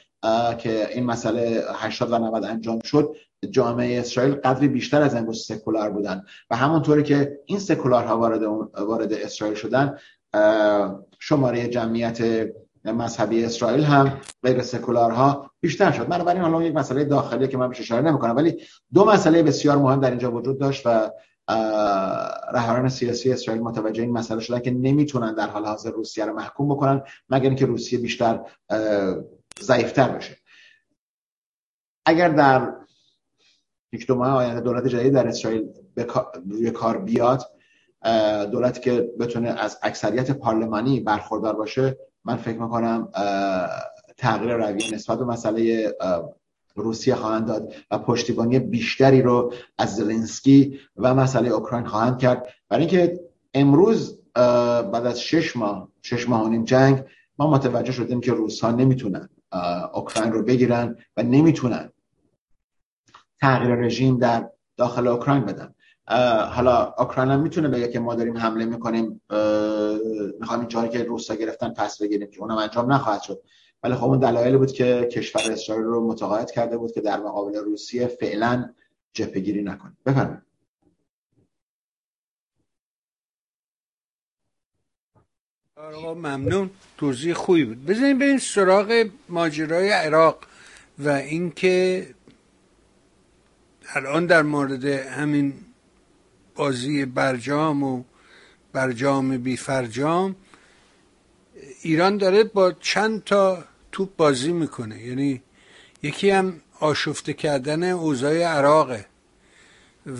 که این مسئله 80 و 90 انجام شد جامعه اسرائیل قدری بیشتر از امروز سکولار بودن. و همونطوری که این سکولارها وارد وارد اسرائیل شدن شماره جمعیت مذهبی اسرائیل هم غیر سکولارها بیشتر شد. بنابراین حالا یک مسئله داخلی که من بهش اشاره نمی‌کنم ولی دو مسئله بسیار مهم در اینجا وجود داشت و رهبران سیاسی اسرائیل متوجه این مسئله شدن که نمی‌تونن در حال حاضر روسیه رو محکوم بکنن مگر اینکه روسیه بیشتر ضعیفتر بشه اگر در یک دو ماه آینده دولت جدید در اسرائیل روی کار بیاد دولتی که بتونه از اکثریت پارلمانی برخوردار باشه من فکر می‌کنم تغییر رویه نسبت به مسئله روسیه خواهند داد و پشتیبانی بیشتری رو از زلنسکی و مسئله اوکراین خواهند کرد. برای اینکه امروز بعد از شش ماه شش ماه و نیم جنگ ما متوجه شدیم که روس ها نمی‌تونن اوکراین رو بگیرن و نمی‌تونن تغییر رژیم در داخل اوکراین بدن. حالا اوکراین هم می‌تونه بگه که ما داریم حمله می‌کنیم می‌خوایم این که روسا گرفتن پس بگیریم که اونم انجام نخواهد شد. ولی خب اون دلایلی بود که کشور اسرائیل رو متقاعد کرده بود که در مقابل روسیه فعلا جبهگیری نکنه. بفرمایید. آقا ممنون. توضیح خوبی بود. بزنیم این سراغ ماجرای عراق و اینکه الان در مورد همین بازی برجام و برجام بی فرجام ایران داره با چند تا توپ بازی می‌کنه. یعنی یکی هم آشفته کردن اوضاع عراقه.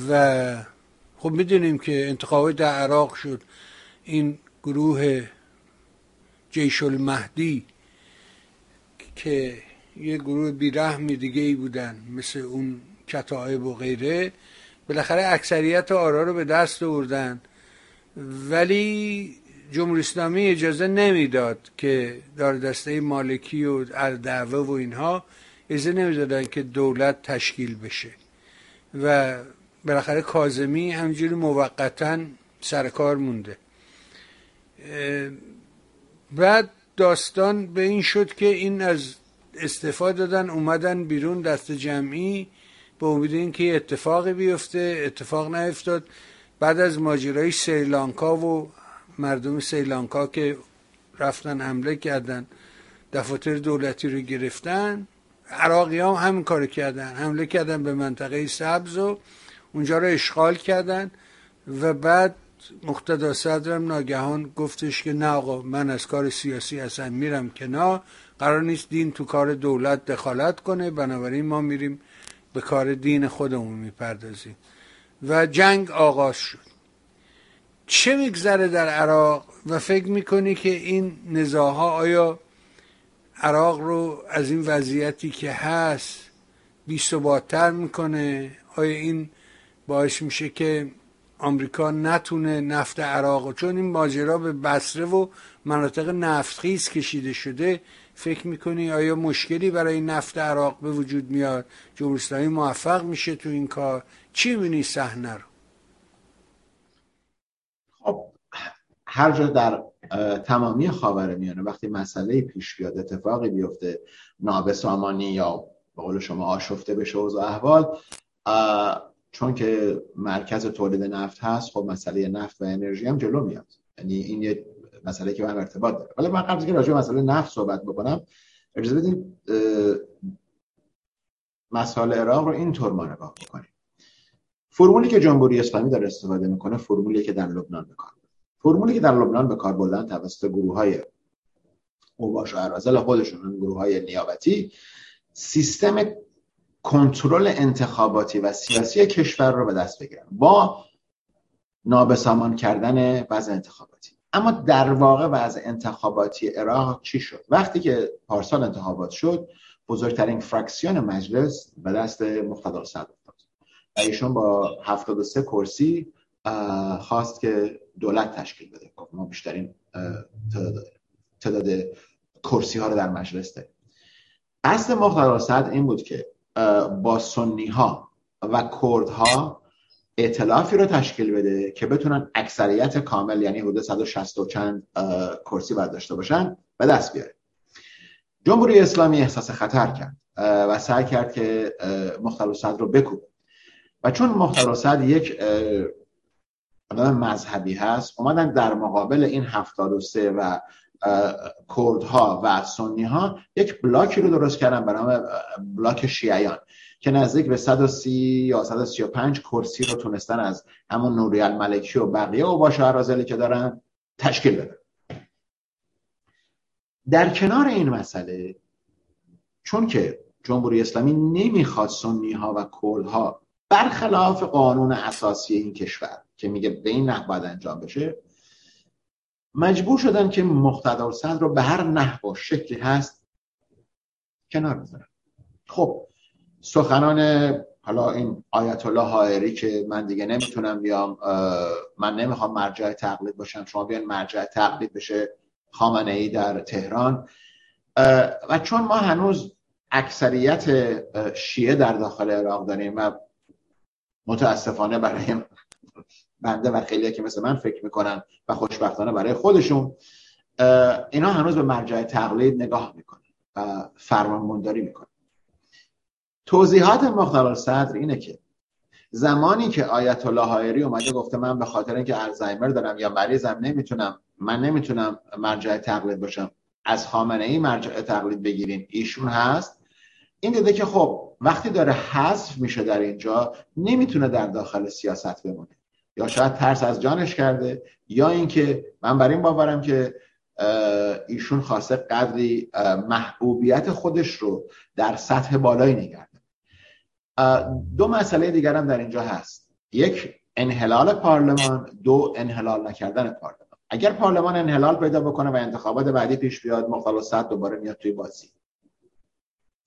و خب می‌دونیم که انتخابات در عراق شد. این گروه جیش المهدی که یه گروه بیرحمی دیگه ای بودن مثل اون کتایب و غیره بالاخره اکثریت آرا رو به دست آوردن. ولی جمهوری اسلامی اجازه نمی‌داد که دار دسته مالکی و دعوه و اینها اجازه نمی‌دادن که دولت تشکیل بشه. و بالاخره کازمی همجوری موقتا سرکار مونده. بعد داستان به این شد که این از استفاده دادن اومدن بیرون دست جمعی به امید اینکه اتفاقی بیفته. اتفاق نیفتاد. بعد از ماجرای سریلانکا و مردم سریلانکا که رفتن حمله کردن دفاتر دولتی رو گرفتن عراقی هم همین کار کردن. حمله کردن به منطقه سبز و اونجا رو اشغال کردن و بعد مقتدا صدرم ناگهان گفتش که نه آقا من از کار سیاسی اصلا میرم کنار. قرار نیست دین تو کار دولت دخالت کنه. بنابراین ما میریم به کار دین خودمون می‌پردازیم. و جنگ آغاز شد. چه میگذره در عراق و فکر می‌کنی که این نزاها آیا عراق رو از این وضعیتی که هست بی می‌کنه؟ آیا این باعث میشه که آمریکا نتونه نفت عراق چون این ماجرا به بسره و مناطق نفتخیز کشیده شده فکر می‌کنی آیا مشکلی برای نفت عراق به وجود میاد؟ جمهوری موفق میشه تو این کار؟ چی می‌بینی صحنه رو خب هر جا در تمامی خاور میانه وقتی مسئله پیش بیاد اتفاقی بیفته نابسامانی یا به قول شما آشفته بشه و احوال چون که مرکز تولید نفت هست خب مسئله نفت و انرژی هم جلو میاد. یعنی این یه مسئله که من ارتباط داره ولی من قبل که راجع مسئله نفت صحبت بکنم اجازه بدین مسائل عراق رو اینطور ما نگاه بکنیم. فرمولی که جمهوری اسلامی داره استفاده می‌کنه فرمولی که در لبنان به فرمولی که در لبنان به کار بردن توسط گروه های اوباش و ارازل خودشون گروه های نیابتی سیستم کنترل انتخاباتی و سیاسی کشور رو به دست بگیرن با نابسامان کردن وضع انتخاباتی. اما در واقع وضع انتخاباتی عراق چی شد؟ وقتی که پارسال انتخابات شد بزرگترین فرکسیون مجلس به دست مقتدر صدر افتاد. و ایشون با 73 کرسی خواست که دولت تشکیل بده. خب ما بیشترین تعداد کرسی ها رو در مجلس داریم. قصد مختار این بود که با سنی ها و کرد ها اعتلافی رو تشکیل بده که بتونن اکثریت کامل یعنی حدود 160 و چند کرسی باید داشته باشن به دست بیاره. جمهوری اسلامی احساس خطر کرد و سعی کرد که مختار صدر رو بکوبه. و چون مختار صدر یک مذهبی هست اومدن در مقابل این 73 و کردها و سنی ها یک بلاکی رو درست کردن به نام بلاک شیعیان که نزدیک به 130 یا 135 کرسی رو تونستن از همون نوری الملکی و بقیه و ارازلی که دارن تشکیل بدن. در کنار این مسئله چون که جمهوری اسلامی نمی‌خواد سنی ها و کردها برخلاف قانون اساسی این کشور که میگه به این نحو باید انجام بشه مجبور شدن که مقتدر صدر رو به هر نحو و شکلی هست کنار بذارن خب سخنان حالا این آیت الله حائری که من دیگه نمی‌تونم بیام من نمی‌خوام مرجع تقلید باشم شما بیان مرجع تقلید بشه خامنه ای در تهران. و چون ما هنوز اکثریت شیعه در داخل عراق داریم و متاسفانه برای بنده و خیلی که مثل من فکر می‌کنن و خوشبختانه برای خودشون اینا هنوز به مرجع تقلید نگاه می‌کنن و فرمانبرداری می‌کنن. توضیحات مختار صدر اینه که زمانی که آیت الله حائری اومده گفته من به خاطر اینکه الزایمر دارم یا مریضم نمی‌تونم من نمی‌تونم مرجع تقلید باشم از خامنه ای مرجع تقلید بگیرین ایشون هست. این دیده که خب وقتی داره حذف میشه در اینجا نمی‌تونه در داخل سیاست بمونه. یا شاید ترس از جانش کرده یا اینکه من بر این باورم که ایشون خواسته قدری محبوبیت خودش رو در سطح بالایی نگرده دو مسئله دیگر هم در اینجا هست. یک انحلال پارلمان. دو انحلال نکردن پارلمان. اگر پارلمان انحلال پیدا بکنه و انتخابات بعدی پیش بیاد مختل صد دوباره میاد توی بازی.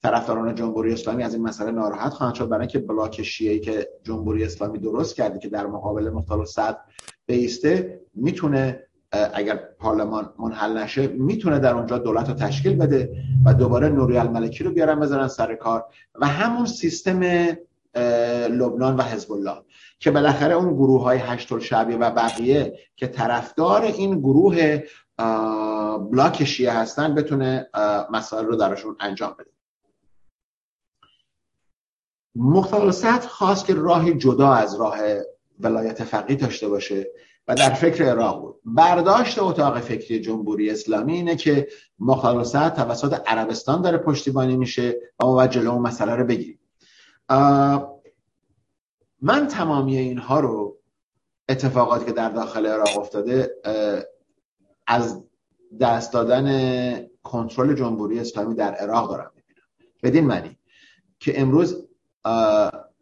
طرفداران جمهوری اسلامی از این مسئله ناراحت خواهند شد. برای اینکه بلاک شیعی که جمهوری اسلامی درست کرده که در مقابل مختل صد بیسته می‌تونه اگر پارلمان منحل نشه می‌تونه در اونجا دولت رو تشکیل بده و دوباره نوری الملکی رو بیارن بذارن سر کار و همون سیستم لبنان و حزب الله که بالاخره اون گروه های هشت شعبی و بقیه که طرفدار این گروه بلاک شیعه هستن بتونه مسائل رو درشون انجام بده. مختار خواست که راهی جدا از راه ولایت فقیه داشته باشه و در فکر عراق بود. برداشت اتاق فکری جمهوری اسلامی اینه که مختار توسط عربستان داره پشتیبانی میشه و ما باید جلو اون مسئله رو بگیریم. من تمامی اینها رو اتفاقاتی که در داخل عراق افتاده از دست دادن کنترل جمهوری اسلامی در عراق دارم می‌بینم. بدین معنی که امروز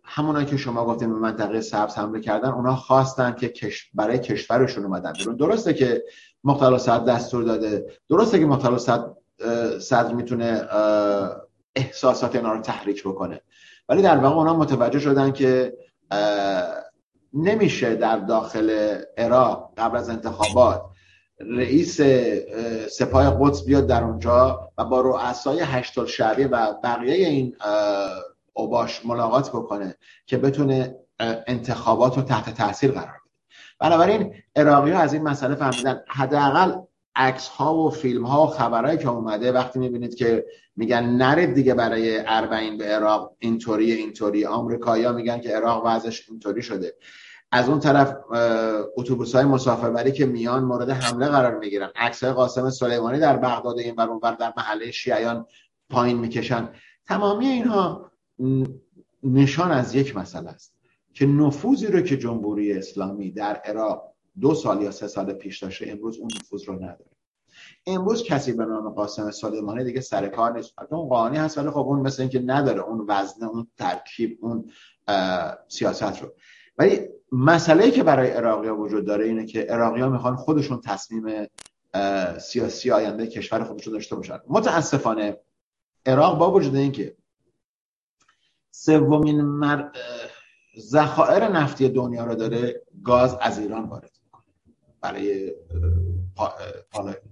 همونایی که شما گفتیم به منطقه سبز حمله کردن اونا خواستن که برای کشورشون اومدن درسته که مختل صد دستور داده. درسته که مختل صد صدر می‌تونه احساسات اینا رو تحریک بکنه. ولی در واقع اونا متوجه شدن که نمیشه در داخل عراق قبل از انتخابات رئیس سپاه قدس بیاد در اونجا و با رؤسای هشتال شعبی و بقیه این اوباش ملاقات بکنه که بتونه انتخابات رو تحت تاثیر قرار بده. بنابراین عراقی ها از این مسئله فهمیدن. حداقل عکس ها و فیلم ها و خبرهایی که اومده وقتی می‌بینید که میگن نرید دیگه برای اربعین به عراق اینطوری اینطوری. آمریکایی‌ها میگن که عراق وضعش اینطوری شده. از اون طرف اتوبوس های مسافربری که میان مورد حمله قرار می‌گیرن. عکس های قاسم سلیمانی در بغداد این ور در محله شیعیان پایین می‌کشن. تمامی اینها نشان از یک مسئله است که نفوذی رو که جمهوری اسلامی در عراق دو سال یا سه سال پیش داشته امروز اون نفوذ رو نداره. امروز کسی به نام قاسم سلیمانی دیگه سر کار نیست. اون قانی هست ولی خب اون مثل اینکه نداره اون وزن اون ترکیب اون سیاست رو. ولی مسئله که برای عراقی ها وجود داره اینه که عراقی ها می‌خوان خودشون تصمیم سیاسی آینده کشور خودشون داشته باشن. متاسفانه عراق با وجود اینکه سومین مر... ذخایر نفتی دنیا رو داره گاز از ایران وارد می‌کنه. برای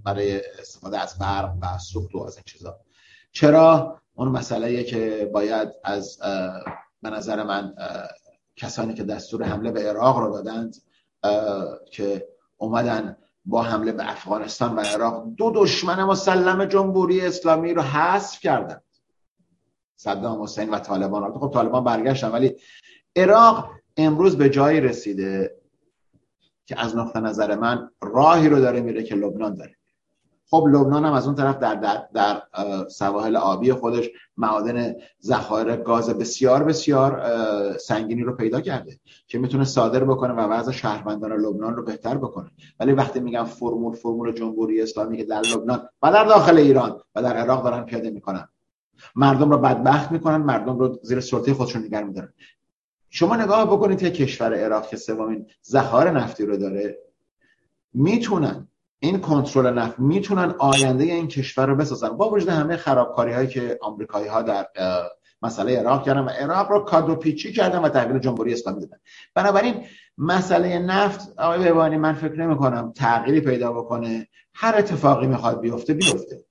برای استفاده از برق و سوخت و از این چیزا. چرا؟ اون مسئله که باید از به نظر من کسانی که دستور حمله به عراق رو دادند که اومدن با حمله به افغانستان و عراق دو دشمن مسلم جمهوری اسلامی رو حذف کردند صدام حسین و طالبان. خب طالبان برگشتن ولی عراق امروز به جایی رسیده که از نقطه نظر من راهی رو داره میره که لبنان داره. خب لبنان هم از اون طرف در, در, در سواحل آبی خودش معادن ذخایر گاز بسیار بسیار سنگینی رو پیدا کرده که می‌تونه صادر بکنه و وضع شهروندان لبنان رو بهتر بکنه. ولی وقتی میگم فرمول فرمول جمهوری اسلامی که در لبنان و در داخل ایران و در عراق دارن پیاده می‌کنن. مردم رو بدبخت می‌کنن مردم رو زیر سلطه خودشون نگه میدارن. شما نگاه بکنید که کشور عراق که سومین ذخایر نفتی رو داره می‌تونن این کنترل نفت می‌تونن آینده این کشور رو بسازن. با وجود همه خرابکاری هایی که آمریکایی ها در مسئله عراق کردن و عراق رو کادو پیچی کردن و تحویل جمهوری اسلامی دادن. بنابراین مسئله نفت آقای بهبانی من فکر نمی کنم تغییری پیدا بکنه. هر اتفاقی می‌خواد بیفته بیفته.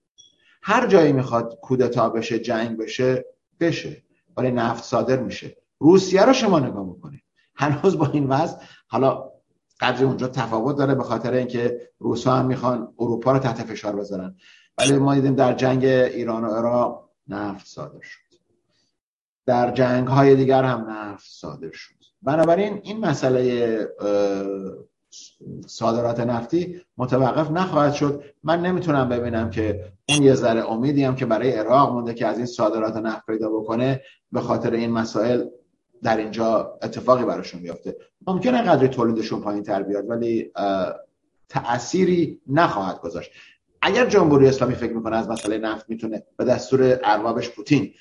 هر جایی می‌خواد کودتا بشه جنگ بشه بشه. ولی نفت صادر میشه. روسیه رو شما نگاه بکنید هنوز با این وضع حالا قدری اونجا تفاوت داره به خاطر اینکه روسا هم می‌خوان اروپا رو تحت فشار بذارن. ولی ما دیدیم در جنگ ایران و عراق نفت صادر شد. در جنگ های دیگر هم نفت صادر شد. بنابراین این مسئله صادرات نفتی متوقف نخواهد شد. من نمی‌تونم ببینم که اون یه ذره امیدی هم که برای عراق مونده که از این صادرات نفت پیدا بکنه به خاطر این مسائل در اینجا اتفاقی براشون بیفته. ممکنه قدر تولیدشون پایین تر بیاد ولی تأثیری نخواهد گذاشت. اگر جمهوری اسلامی فکر می‌کنه از مسئله نفت می‌تونه به دستور اربابش پوتین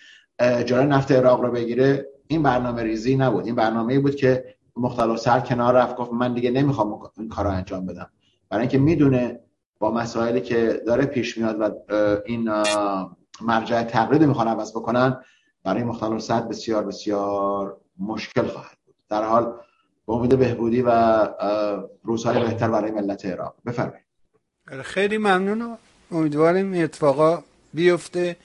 جاره نفت عراق رو بگیره این برنامه ریزی نبود. این برنامه بود که مختلف سر کنار رفت گفت من دیگه نمی‌خوام این کار رو انجام بدم. برای اینکه می‌دونه با مسائلی که داره پیش میاد و این مرجع تقلید می‌خوان عوض بکنن برای مختلف بسیار بسیار مشکل خواهد بود. در حال با امید بهبودی و روزهای بهتر برای ملت عراق بفرمایید. خیلی ممنون امیدواریم اتفاقا بیفته.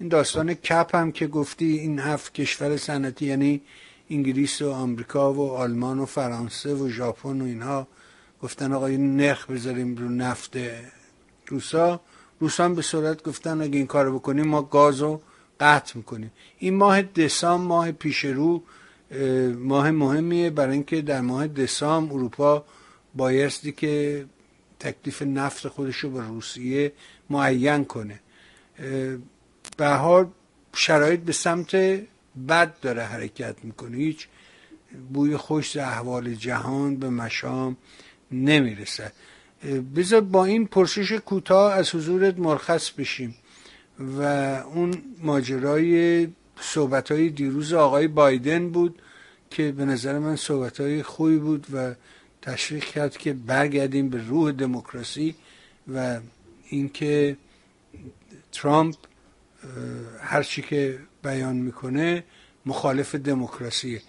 این داستان کپ هم که گفتی این هفت کشور صنعتی یعنی انگلیس و آمریکا و آلمان و فرانسه و ژاپن و اینها گفتن آقا نرخ بذاریم رو نفت روسا. روسا هم به صورت گفتن اگه این کارو بکنیم ما گاز رو قطع می‌کنیم. این ماه دسامبر ماه پیش رو ماه مهمیه برای اینکه در ماه دسامبر اروپا بایستی که تکلیف نفت خودش رو به روسیه معین کنه. به حال شرایط به سمت بد داره حرکت می‌کنه. هیچ بوی خوش احوال جهان به مشام نمی‌رسه. بذار با این پرسش کوتاه از حضورت مرخص بشیم و اون ماجرای صحبت های دیروز آقای بایدن بود که به نظر من صحبت های خوبی بود و تشریح کرد که برگردیم به روح دموکراسی و اینکه ترامپ هرچی که بیان می‌کنه مخالف دموکراسیه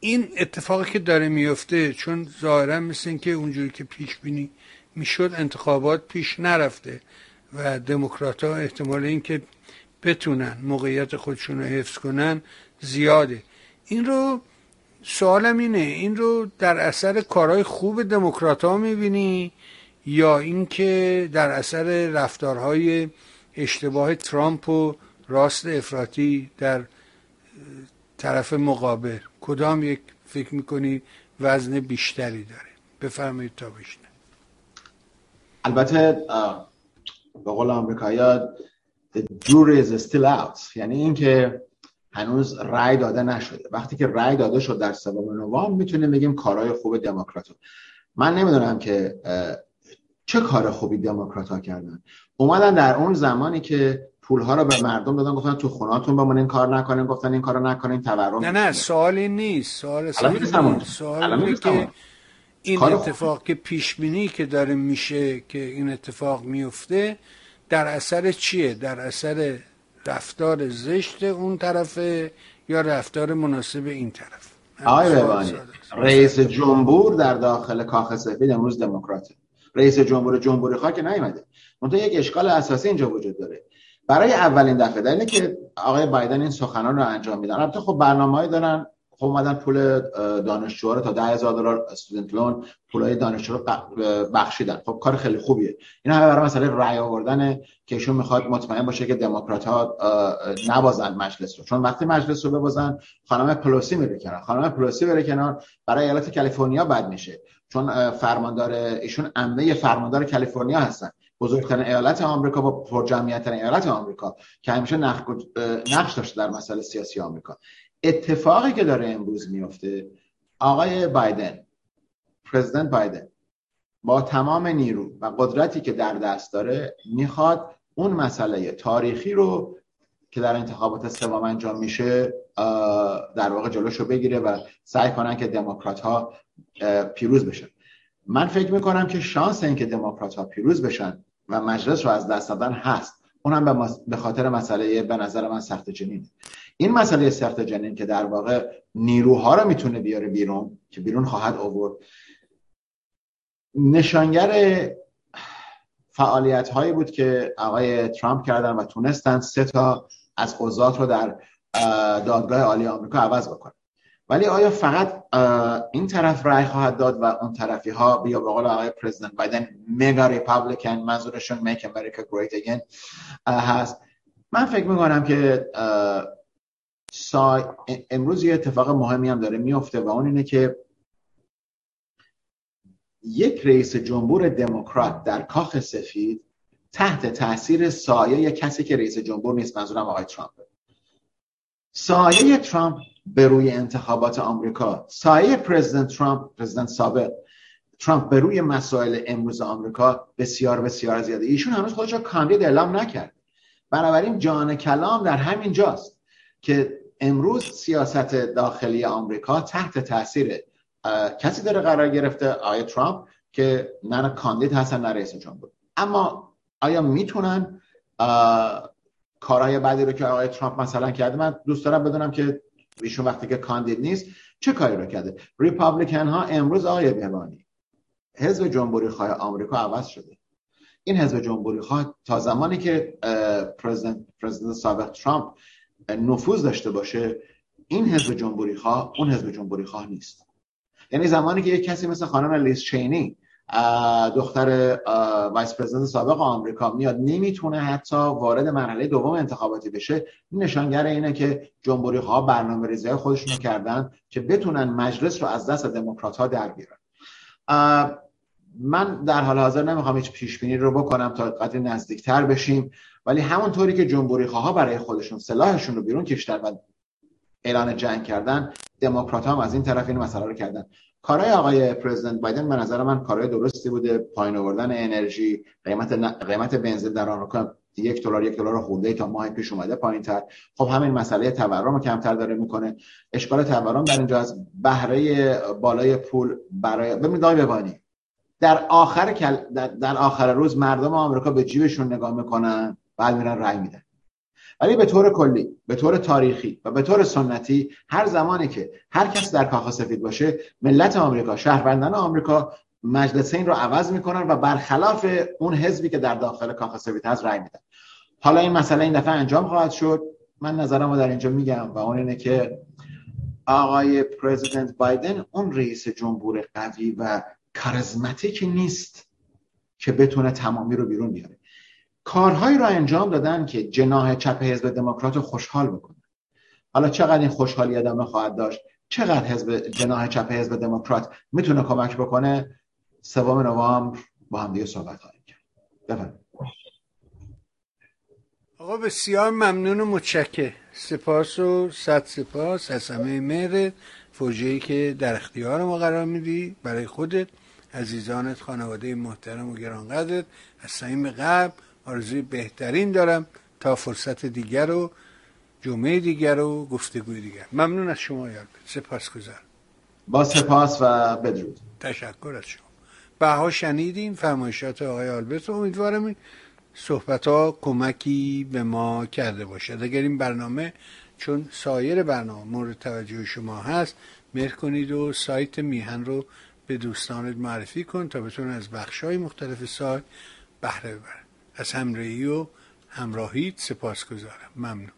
این اتفاقی که داره میفته چون ظاهرا مثل اینکه اونجوری که پیش بینی می‌شد انتخابات پیش نرفته و دموکرات ها احتمال اینکه بتونن موقعیت خودشون رو حفظ کنن زیاده. این رو سوالم اینه این رو در اثر کارهای خوب دموکرات ها می‌بینی یا اینکه در اثر رفتارهای اشتباه ترامپ و راست افراطی در طرف مقابل. کدام یک فکر می‌کنی وزن بیشتری داره؟ بفرمایید تا بشنه البته به قول آمریکایی the jury is still out. یعنی اینکه هنوز رأی داده نشده. وقتی که رأی داده شد در سوم نوامبر می‌تونیم بگیم کارهای خوب دموکرات. من نمی‌دونم که چه کار خوبی دموکرات ها کردن. اومدن در اون زمانی که پول ها رو به مردم دادن گفتن تو خوناتون بمونین کار نکنین گفتن این کارو نکنین تورم نه نه سوالی نیست سوال سوال که این اتفاق که پیش بینی که داره میشه که این اتفاق میفته در اثر چیه؟ در اثر رفتار زشت اون طرفه یا رفتار مناسب این طرف؟ آقای ببانی رئیس جمهور در داخل کاخ سفید امروز دموکراته. رئیس جمهور جمهوری خواه که نیومده. منتها یک اشکال اساسی اینجا وجود داره. برای اولین دفعه در که آقای بایدن این سخنان رو انجام میدن. البته خب برنامه‌ای دارن. خب اومدن پول دانشجو رو تا ده هزار دلار استودنت لون پولای دانشجو رو بخشیدن. خب کار خیلی خوبیه. این همه برای مسئله رأی آوردن که ایشون می‌خواد مطمئن باشه که دموکرات ها نبازن مجلس رو. چون وقتی مجلس رو ببازن خانم پلوسی میره کنار. خانم پلوسی بره کنار برای ایالت کالیفرنیا بد میشه. چون فرماندار ایشون عمه فرماندار کالیفرنیا هستن. بزرگترین ایالت آمریکا با پرجمعیت ایالت آمریکا که همیشه نقش داشته در مسئله سیاسی آمریکا. اتفاقی که داره امروز میفته آقای بایدن پرزیدنت بایدن با تمام نیرو و قدرتی که در دست داره می‌خواد اون مسئله تاریخی رو که در انتخابات سوم انجام میشه در واقع جلوشو بگیره و سعی کنن که دموکرات ها پیروز بشن. من فکر می‌کنم که شانس اینکه دموکرات ها پیروز بشن و مجلس رو از دست دادن هست. اونم به خاطر مسئله به نظر من سخت جنین این مسئله سخت جنین که در واقع نیروها رو می‌تونه بیاره بیرون که بیرون خواهد آورد نشانگر فعالیت هایی بود که آقای ترامپ کردن و تونستن سه تا از قضات رو در دادگاه عالی آمریکا عوض بکنن. ولی آیا فقط این طرف رای خواهد داد و اون طرفی ها بیا به قول آقای پرزیدنت بایدن مگا ریپابلیکن منظورشون میک امریکا گریت اگین هست. من فکر می‌کنم که سا... امروز یه اتفاق مهمی هم داره میفته و اون اینه که یک رئیس جمهور دموکرات در کاخ سفید تحت تاثیر سایه کسی که رئیس جمهور نیست منظورم آقای ترامپ. سایه ترامپ به روی انتخابات آمریکا. سایه پرزیدنت ترامپ پرزیدنت سابق ترامپ به روی مسائل امروز آمریکا بسیار بسیار زیاده. ایشون هنوز خودش رو کاندید اعلام نکرد. بنابراین جان کلام در همین جاست که امروز سیاست داخلی آمریکا تحت تاثیر کسی داره قرار گرفته آیا ترامپ که نه کاندید هستن نه رئیس جمهور. اما آیا می‌تونن کارهای بعدی رو که آقای ترامپ مثلا کرده من دوست دارم بدونم که ایشون وقتی که کاندید نیست چه کاری رو کرده؟ ریپابلیکن ها امروز آقای بهبانی حزب جمهوری خواه آمریکا عوض شده. این حزب جمهوری خواه تا زمانی که پرزیدنت سابق ترامپ نفوذ داشته باشه این حزب جمهوری خواه اون حزب جمهوری خواه نیست. یعنی زمانی که یک کسی مثل خانم لیز چینی دختر vice president سابق آمریکا میاد. نمی‌تونه حتی وارد مرحله دوم انتخاباتی بشه. نشانگر اینه که جمهوری ها برنامه ریزی خودشون کردن که بتونن مجلس رو از دست دموکرات ها در بیارن. من در حال حاضر نمی‌خوام هیچ پیش بینی رو بکنم تا قدری نزدیکتر بشیم ولی همونطوری که جمهوری ها برای خودشون سلاحشون رو بیرون کشتن و اعلان جنگ کردن دموکرات هم از این طرف این مسئله رو کردن. کارهای آقای پرزیدنت بایدن به نظر من کارهای درستی بوده. پایین آوردن انرژی قیمت قیمت بنزین در آمریکا یک دلار یک دلار خورده تا ماه پیش اومده پایین تر خب همین مسئله تورم رو کمتر داره می‌کنه. اشکال تورم در اینجا از بهره بالای پول برای ببینید آقای ببانی در آخر در, در آخر روز مردم آمریکا به جیبشون نگاه می‌کنن بعد میرن رای میدن. ولی به طور کلی به طور تاریخی و به طور سنتی هر زمانی که هر کس در کاخ سفید باشه ملت آمریکا شهروندان آمریکا مجلسین رو عوض می‌کنن و برخلاف اون حزبی که در داخل کاخ سفید هست رای میدن. حالا این مسئله این دفعه انجام خواهد شد. من نظرم رو در اینجا میگم و اون اینه که آقای پرزیدنت بایدن اون رئیس جمهور قوی و کارزماتیک نیست که بتونه تمامی رو بیرون بیاره. کارهایی رو انجام دادن که جناح چپ حزب دموکرات رو خوشحال بکنه. حالا چقدر این خوشحالی ادامه خواهد داشت؟ چقدر حزب جناح چپ حزب دموکرات می‌تونه کمک بکنه؟ سوم نوامبر با هم دیگه صحبت خواهیم کرد. بفرمایید. آقا بسیار ممنون و متشکر سپاس و صد سپاس از همه مهر فوجهی که در اختیار ما قرار میدی. برای خودت عزیزانت خانواده محترم و گرانقدرت از صمیم قلب آرزوی بهترین دارم تا فرصت دیگر و جمعه دیگر و گفتگوی دیگر. ممنون از شما یاد سپاس گذار با سپاس و بدرود. تشکر از شما. بها شنیدیم فرمایشات آقای آلبرت. امیدوارم این صحبت ها کمکی به ما کرده باشد. اگر این برنامه چون سایر برنامه مورد توجه شما هست مهر کنید و سایت میهن رو به دوستانت معرفی کن تا بتونن از بخش های مختلف سایت بهره ببرن. از همراهی و همراهیت سپاس گذارم ممنون.